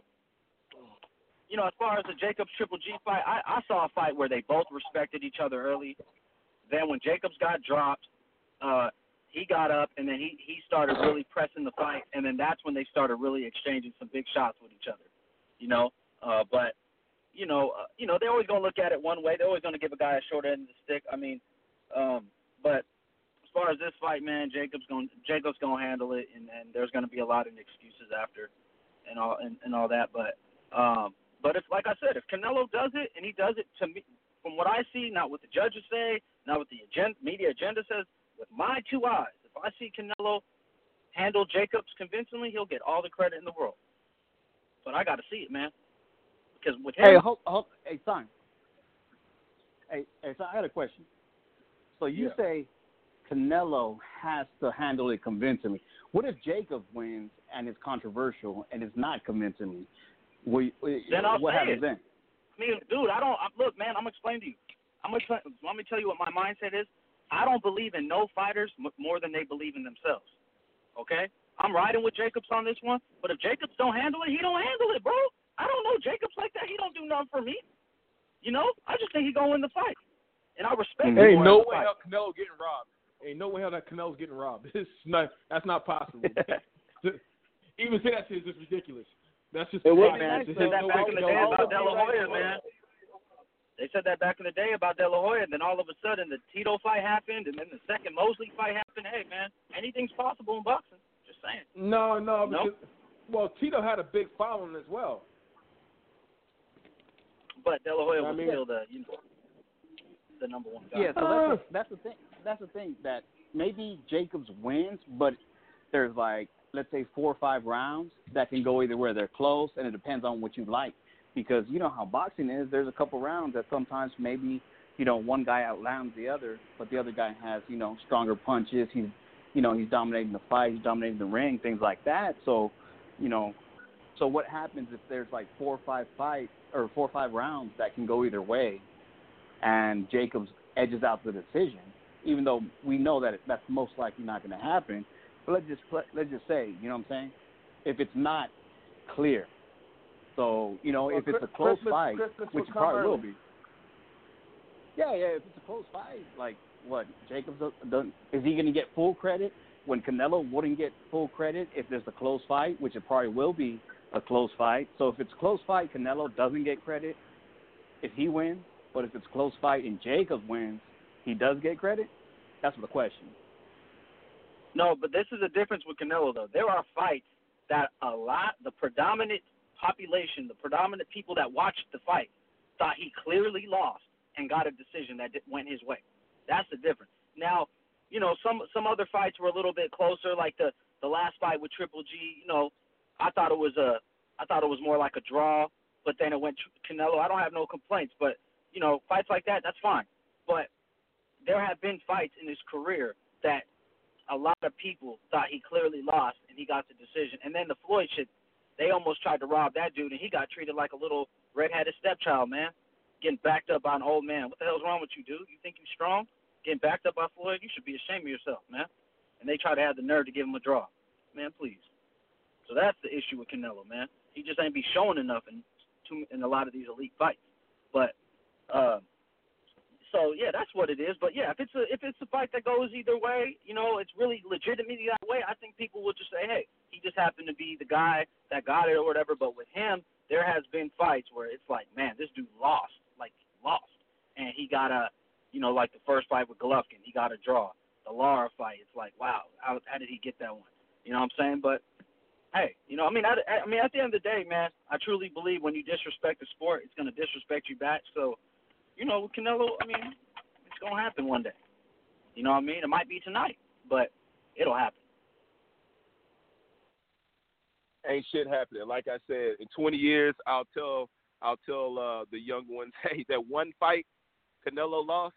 you know, as far as the Jacobs Triple G fight, I, I saw a fight where they both respected each other early. Then when Jacobs got dropped, uh, he got up and then he he started really pressing the fight, and then that's when they started really exchanging some big shots with each other. You know, uh, but you know, uh, you know, they're always gonna look at it one way. They're always gonna give a guy a short end of the stick. I mean, um, but as far as this fight, man, Jacob's going Jacob's gonna handle it, and, and there's gonna be a lot of excuses after, and all and, and all that. But um, but if like I said, if Canelo does it and he does it to me, from what I see, not what the judges say, not what the agenda, media agenda says, with my two eyes, if I see Canelo handle Jacobs convincingly, he'll get all the credit in the world. But I got to see it, man, because with him, Hey, hold, hold, hey, son. Hey, hey, son, I got a question. So you Yeah. say Canelo has to handle it convincingly. What if Jacob wins and it's controversial and it's not convincingly? Will, will- Then I'll what say happens it. then? I mean, dude, I don't I, look, man. I'm gonna you. I'm gonna let me tell you what my mindset is. I don't believe in no fighters m- more than they believe in themselves. Okay, I'm riding with Jacobs on this one, but if Jacobs don't handle it, he don't handle it, bro. I don't know Jacobs like that. He don't do nothing for me. You know, I just think he gonna win the fight, and I respect. Mm-hmm. him Ain't no way fight. hell Canelo getting robbed. Ain't no way hell that Canelo's getting robbed. It's not. That's not possible. Even say that shit is just ridiculous. That's just It would be nice they There's that no back way in the day about robbed. De La Hoya, man. They said that back in the day about De La Hoya, and then all of a sudden the Tito fight happened, and then the second Mosley fight happened. Hey, man, anything's possible in boxing. Just saying. No, no, No? because well, Tito had a big following as well. But De La Hoya I mean- still the you know the number one guy. Yeah, so that's uh. the, that's the thing. That's the thing that maybe Jacobs wins, but there's like let's say four or five rounds that can go either way. They're close, and it depends on what you like. Because you know how boxing is. There's a couple rounds that sometimes maybe you know one guy outlands the other, but the other guy has you know stronger punches. He's you know he's dominating the fight, he's dominating the ring, things like that. So you know, so what happens if there's like four or five fights or four or five rounds that can go either way? and Jacobs edges out the decision, even though we know that that's most likely not going to happen. But let's just let's just say, you know what I'm saying? If it's not clear, so you know, Well, if it's a close Christmas- fight, Christmas which will it probably come will be. Yeah, yeah. If it's a close fight, like what Jacobs do- doesn't, is he going to get full credit when Canelo wouldn't get full credit if there's a close fight, which it probably will be a close fight. So if it's a close fight, Canelo doesn't get credit if he wins. But if it's a close fight and Jacobs wins, he does get credit. That's the question. No, but this is a difference with Canelo though. There are fights that a lot, the predominant population, the predominant people that watched the fight, thought he clearly lost and got a decision that went his way. That's the difference. Now, you know, some some other fights were a little bit closer, like the the last fight with Triple G. You know, I thought it was a, I thought it was more like a draw, but then it went Canelo. I don't have no complaints, but you know, fights like that, that's fine. But there have been fights in his career that a lot of people thought he clearly lost and he got the decision. And then the Floyd shit, they almost tried to rob that dude and he got treated like a little redheaded stepchild, man. Getting backed up by an old man. What the hell's wrong with you, dude? You think you're strong? Getting backed up by Floyd? You should be ashamed of yourself, man. And they try to have the nerve to give him a draw. Man, please. So that's the issue with Canelo, man. He just ain't be showing enough in in a lot of these elite fights. But uh so yeah, that's what it is. But yeah, if it's a if it's a fight that goes either way, you know, it's really legitimately that way. I think people will just say, hey, he just happened to be the guy that got it or whatever. But with him, there has been fights where it's like, man, this dude lost, like lost, and he got a, you know, like the first fight with Golovkin, he got a draw. The Lara fight, it's like, wow, how, how did he get that one? You know what I'm saying? But hey, you know, I mean, I, I mean, at the end of the day, man, I truly believe when you disrespect the sport, it's gonna disrespect you back. So you know, Canelo, I mean, it's gonna happen one day. You know what I mean? It might be tonight, but it'll happen. ain't shit happening. Like I said, in 20 years, I'll tell I'll tell uh, the young ones, hey, that one fight Canelo lost,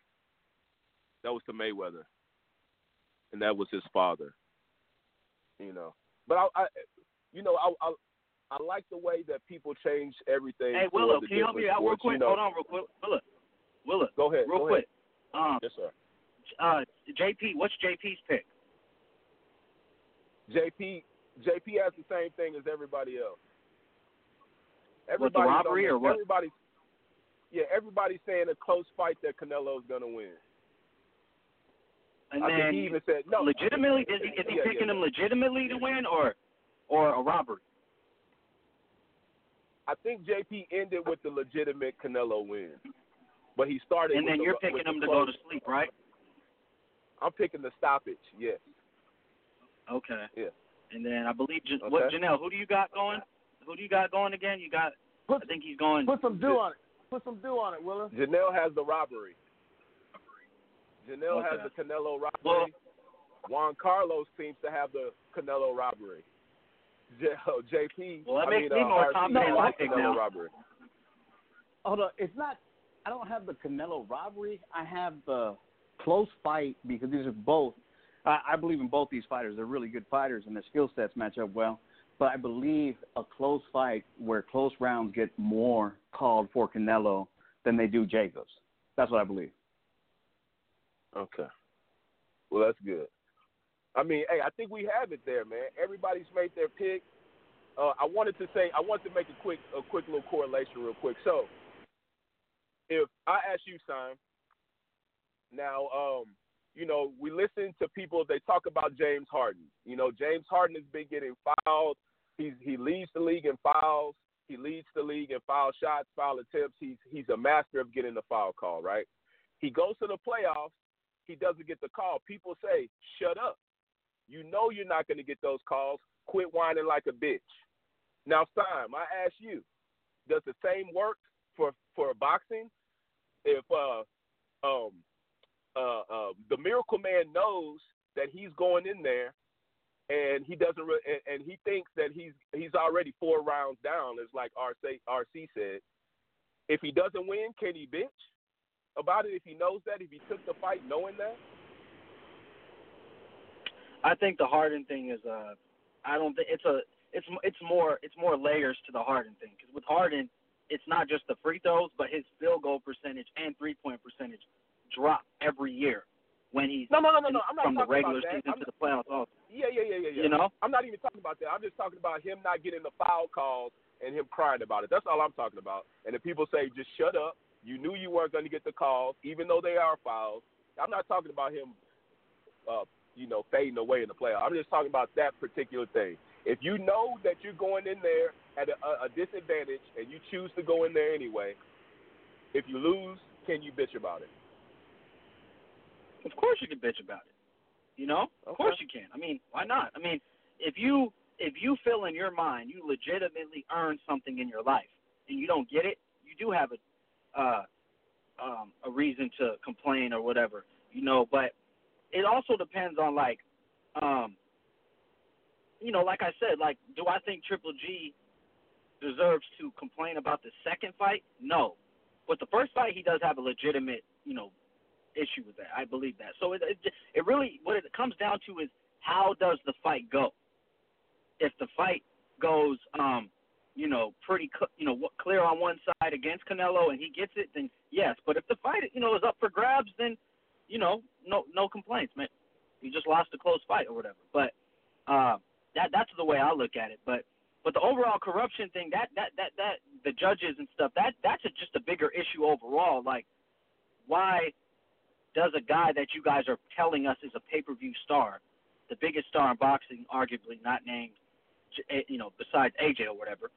that was to Mayweather, and that was his father. You know, but I, I you know, I, I I like the way that people change everything. Hey, Willow, can you help me out real sports, you quick? know. Hold on, real quick. Willow, Willow, Go ahead. real go quick. Um, Yes, sir. uh, JP, what's JP's pick? JP JP has the same thing as everybody else. Everybody's robbery or what? Everybody's yeah, everybody's saying a close fight that Canelo's gonna win. And I then think he even said no. legitimately, is he, is he Yeah, picking yeah. him legitimately to win or or a robbery? I think JP ended with the legitimate Canelo win, but he started. And then the, you're with picking the him to go to sleep, right? I'm picking the stoppage. Yes. Okay. Yeah. And then I believe Jan- Okay. what Janelle, who do you got going? Who do you got going again? You got Put I think he's going put some dew on it. Put some dew on it, Willa. Janelle has the robbery. Janelle has the Canelo robbery. Well- Juan Carlos seems to have the Canelo robbery. J- oh, JP. Well, that I makes mean, me uh, more RC confident has in my pick Canelo now. robbery. Hold on, it's not. I don't have the Canelo robbery. I have the close fight because these are both. I, I believe in both these fighters. They're really good fighters, and their skill sets match up well. But I believe a close fight where close rounds get more called for Canelo than they do Jacobs. That's what I believe. Okay. Well, that's good. I mean, hey, I think we have it there, man. Everybody's made their pick. Uh, I wanted to say, I wanted to make a quick, a quick little correlation, real quick. So, if I ask you, Simon, now, um, you know, we listen to people. They talk about James Harden. You know, James Harden has been getting fouled. He's he leads the league in fouls. He leads the league in foul shots, foul attempts. He's he's a master of getting the foul call. Right? He goes to the playoffs. He doesn't get the call. People say, "Shut up." You know you're not going to get those calls. Quit whining like a bitch. Now, Simon, I ask you, does the same work for for boxing? If uh um uh, uh the Miracle Man knows that he's going in there, and he doesn't, re- and, and he thinks that he's he's already four rounds down, as like RC RC said. If he doesn't win, can he bitch about it? If he knows that, if he took the fight knowing that, I think the Harden thing is uh I don't think it's a it's it's more it's more layers to the Harden thing because with Harden it's not just the free throws but his field goal percentage and three point percentage drop every year when he's no, no, no, no, no. I'm not from the regular season I'm to the playoffs. Also, Yeah, yeah, yeah, yeah, yeah. You know? I'm not even talking about that. I'm just talking about him not getting the foul calls and him crying about it. That's all I'm talking about. And if people say just shut up, you knew you weren't going to get the calls, even though they are fouls. I'm not talking about him, uh, you know, fading away in the playoffs. I'm just talking about that particular thing. If you know that you're going in there at a, a disadvantage and you choose to go in there anyway, if you lose, can you bitch about it? of course you can bitch about it. You know, of course you can. I mean, why not? I mean, if you if you feel in your mind you legitimately earned something in your life and you don't get it, you do have a uh, um, a reason to complain or whatever. You know, but it also depends on like, um, you know, like I said, like, do I think Triple G deserves to complain about the second fight? No, but the first fight he does have a legitimate, you know, issue with that. I believe that. So it, it it really what it comes down to is how does the fight go? If the fight goes, um, you know, pretty, you know, clear on one side against Canelo and he gets it, then yes. But if the fight, you know, is up for grabs, then, you know, no no complaints, man. You just lost a close fight or whatever. But uh, that that's the way I look at it. But but the overall corruption thing, that that that that the judges and stuff, that that's a, just a bigger issue overall. Like, why does a guy that you guys are telling us is a pay-per-view star, the biggest star in boxing, arguably not named, eh, you know, besides AJ or whatever,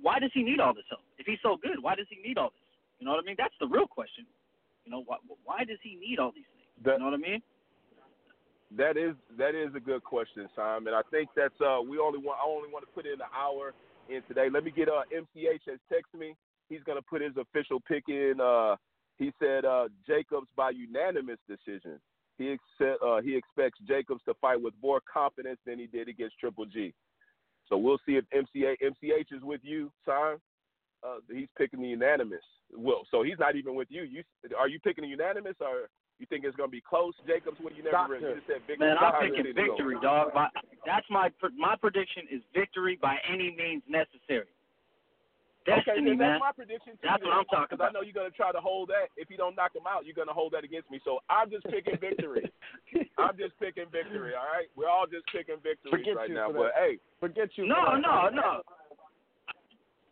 why does he need all this help? If he's so good, why does he need all this? You know what I mean? That's the real question. You know, why, why does he need all these things? That- you know what I mean? That is that is a good question, Simon. I think that's uh we only want I only want to put in an hour in today. Let me get uh MCH has texted me. He's gonna put his official pick in. Uh, he said uh Jacobs by unanimous decision. He ex- uh, he expects Jacobs to fight with more confidence than he did against Triple G. So we'll see if MCA MCH is with you, son. Uh, he's picking the unanimous. Well, so he's not even with you. You are you picking the unanimous or you think it's going to be close, Jacobs? When you never Doctor. you just said victory. Man, I'm you picking see go? victory, dog. My, that's my my prediction is victory by any means necessary. Okay, Destiny, then man. that's my prediction too. That's what I'm talking Because I about. know you're going to try to hold that. If you don't knock him out, you're going to hold that against me. So I'm just picking victory. I'm just picking victory. All right, we're all just picking victories Forget right now. But that. hey, Forget you. No, for that. no, no.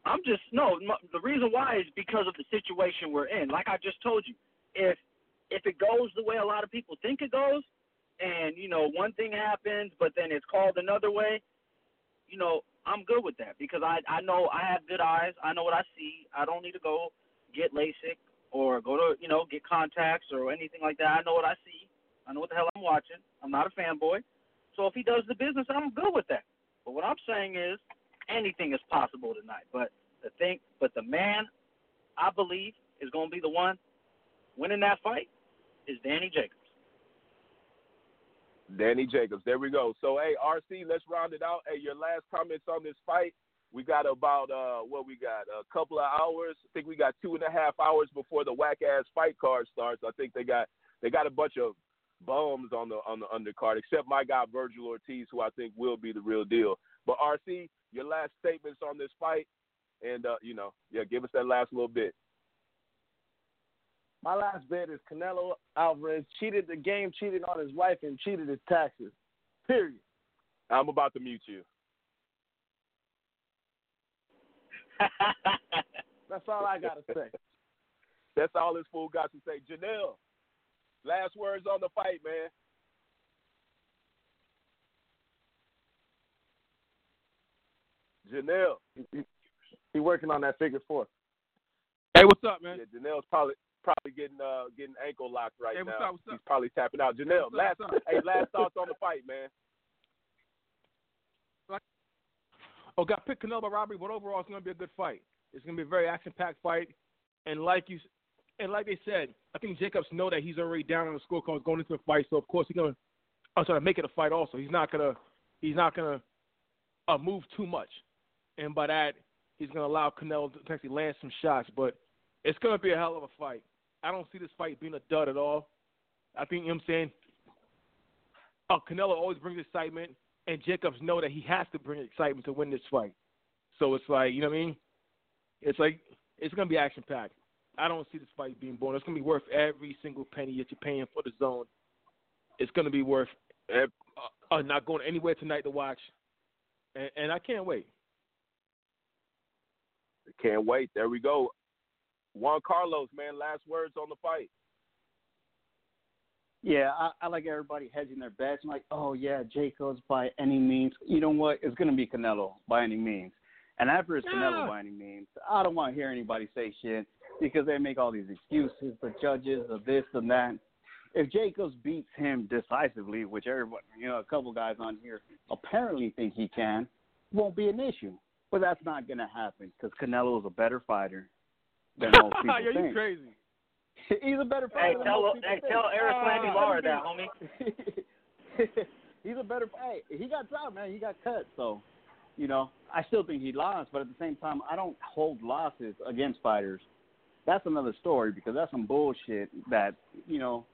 I'm just no. The reason why is because of the situation we're in. Like I just told you, if if it goes the way a lot of people think it goes, and you know one thing happens, but then it's called another way, you know I'm good with that because I I know I have good eyes. I know what I see. I don't need to go get LASIK or go to you know get contacts or anything like that. I know what I see. I know what the hell I'm watching. I'm not a fanboy. So if he does the business, I'm good with that. But what I'm saying is anything is possible tonight. But the thing, but the man, I believe, is going to be the one winning that fight is Danny Jacobs. Danny Jacobs. There we go. So hey, RC, let's round it out. Hey, your last comments on this fight. We got about uh what we got a couple of hours. I think we got two and a half hours before the whack ass fight card starts. I think they got they got a bunch of bums on the on the undercard, except my guy Vergil Ortiz, who I think will be the real deal. But RC, your last statements on this fight, and uh, you know, yeah, give us that last little bit. My last bet is Canelo Alvarez cheated the game, cheated on his wife, and cheated his taxes. Period. I'm about to mute you. That's all I gotta say. That's all this fool got to say. Janelle, last words on the fight, man. Janelle. He, he working on that figure four. Hey, what's up, man? Yeah, Janelle's probably probably getting uh getting ankle locked right Hey, what's now. up, what's up? He's probably tapping out. Janelle, What's last up? hey, last thoughts on the fight, man. Oh, got picked Canelo by robbery, but overall it's going to be a good fight. It's going to be a very action-packed fight, and like you, and like they said, I think Jacobs know that he's already down on the scorecard going into the fight, so of course he's going to, I'm sorry, make it a fight. Also, he's not gonna, he's not gonna uh, move too much, and by that he's going to allow Canelo to actually land some shots. But it's going to be a hell of a fight. I don't see this fight being a dud at all. I think you know what I'm saying. Uh, Canelo always brings excitement, and Jacobs know that he has to bring excitement to win this fight. So it's like, you know what I mean? It's like it's gonna be action packed. I don't see this fight being born. It's gonna be worth every single penny that you're paying for DAZN. It's gonna be worth uh, uh, not going anywhere tonight to watch, and, and I can't wait. Can't wait. There we go. Juan Carlos, man, last words on the fight. Yeah, I, I like everybody hedging their bets. I'm like, oh yeah, Jacobs by any means. You know what? It's gonna be Canelo by any means. And after it's Canelo by any means, I don't want to hear anybody say shit because they make all these excuses, the judges, of this and that. If Jacobs beats him decisively, which everybody, you know, a couple guys on here apparently think he can, won't be an issue. But that's not gonna happen because Canelo is a better fighter than most people Yo, you think. crazy. He's a better Hey, fighter. than tell most people hey, think. tell Eric Ah, Landy Lara that, homie. he's a better. Hey, he got dropped, man. He got cut. So, you know, I still think he lost, but at the same time, I don't hold losses against fighters. That's another story because that's some bullshit that you know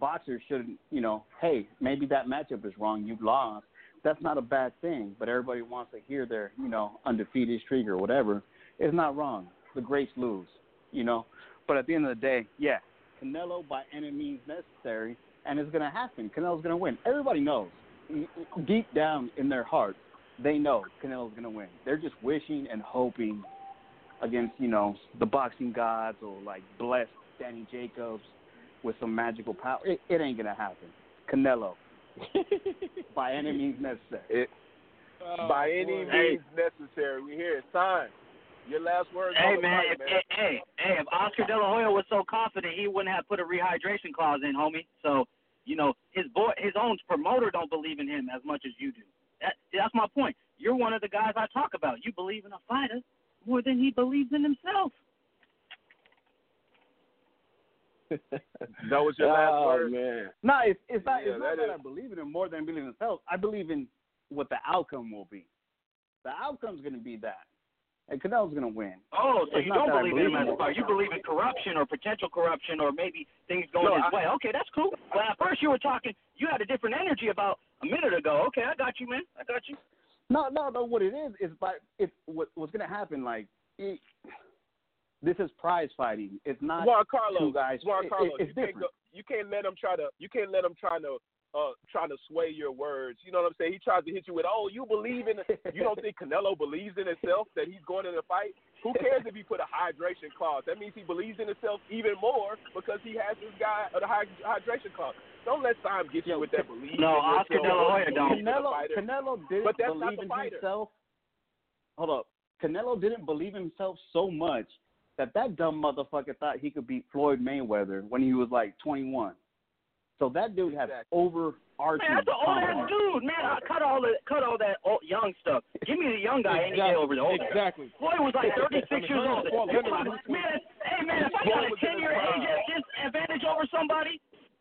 boxers shouldn't. You know, hey, maybe that matchup is wrong. You lost. That's not a bad thing, but everybody wants to hear their you know undefeated streak or whatever. It's not wrong. The greats lose. You know, but at the end of the day, yeah, Canelo by any means necessary, and it's going to happen. Canelo's going to win. Everybody knows. Deep down in their heart, they know Canelo's going to win. They're just wishing and hoping against, you know, the boxing gods or like blessed Danny Jacobs with some magical power. It, it ain't going to happen. Canelo. by any means necessary. It, Oh, by any boy. means necessary. We hear here. Sign. Your last words Hey man, fight, if, man. hey, hey, hey, if Oscar De La Hoya was so confident, he wouldn't have put a rehydration clause in, homie. So, you know, his boy, his own promoter don't believe in him as much as you do. That, that's my point. You're one of the guys I talk about. You believe in a fighter more than he believes in himself. that was your last oh word. man. No, it's it's not Yeah, it's not that that is- I believe in him more than I believe in himself. I believe in what the outcome will be. The outcome's going to be that, and Canelo's going to win. Oh, so It's you don't believe in him believe in fighter. You believe in corruption or potential corruption or maybe things going No, his I- way. Okay, that's cool. Well, at first you were talking, you had a different energy about a minute ago. Okay, I got you, man. I got you. No, no, no. What it is is by it's what, what's going to happen. Like it, this is prize fighting. It's not Juan Carlos, two guys. Juan Carlos, it- it's you can't different. go, you can't let him try to you can't let him try to uh trying to sway your words. You know what I'm saying? He tries to hit you with, "Oh, you believe in you don't think Canelo believes in himself that he's going in a fight? Who cares if he put a hydration clause? That means he believes in himself even more because he has this guy uh, the hydration clause. Don't let Simon get you Yo, with that belief. No, in Oscar yourself De La or Hoya don't. believe in the Canelo. Canelo didn't But that's not believe the in himself. Hold up, Canelo didn't believe in himself so much that that dumb motherfucker thought he could beat Floyd Mayweather when he was like 21. So that dude has Exactly. overarching. Man, that's an old ass dude, man. I cut all the cut all that old, young stuff. Give me the young guy any day over the old guy. Exactly. Floyd was like 36 On the years old. first ball, You're Leonard talking- was- man, hey man, if I got a 10 year age advantage over somebody,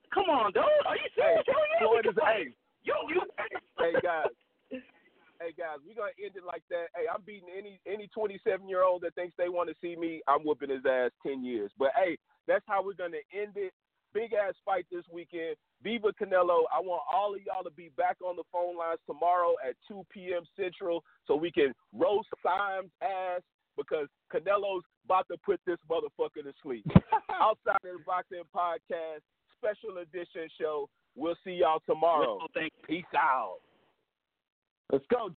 come on, dude. Are you Hey, serious? Hell yeah, Floyd is hey, You, you. hey guys. Hey guys, we're gonna end it like that. Hey, I'm beating any any 27 year old that thinks they want to see me. I'm whooping his ass 10 years. But hey, that's how we're gonna end it. Big ass fight this weekend. Viva Canelo. I want all of y'all to be back on the phone lines tomorrow at 2 p.m. Central so we can roast Simon's ass because Canelo's about to put this motherfucker to sleep. Outside of the Boxing Podcast, special edition show. We'll see y'all tomorrow. Well, thank Peace out. Let's go.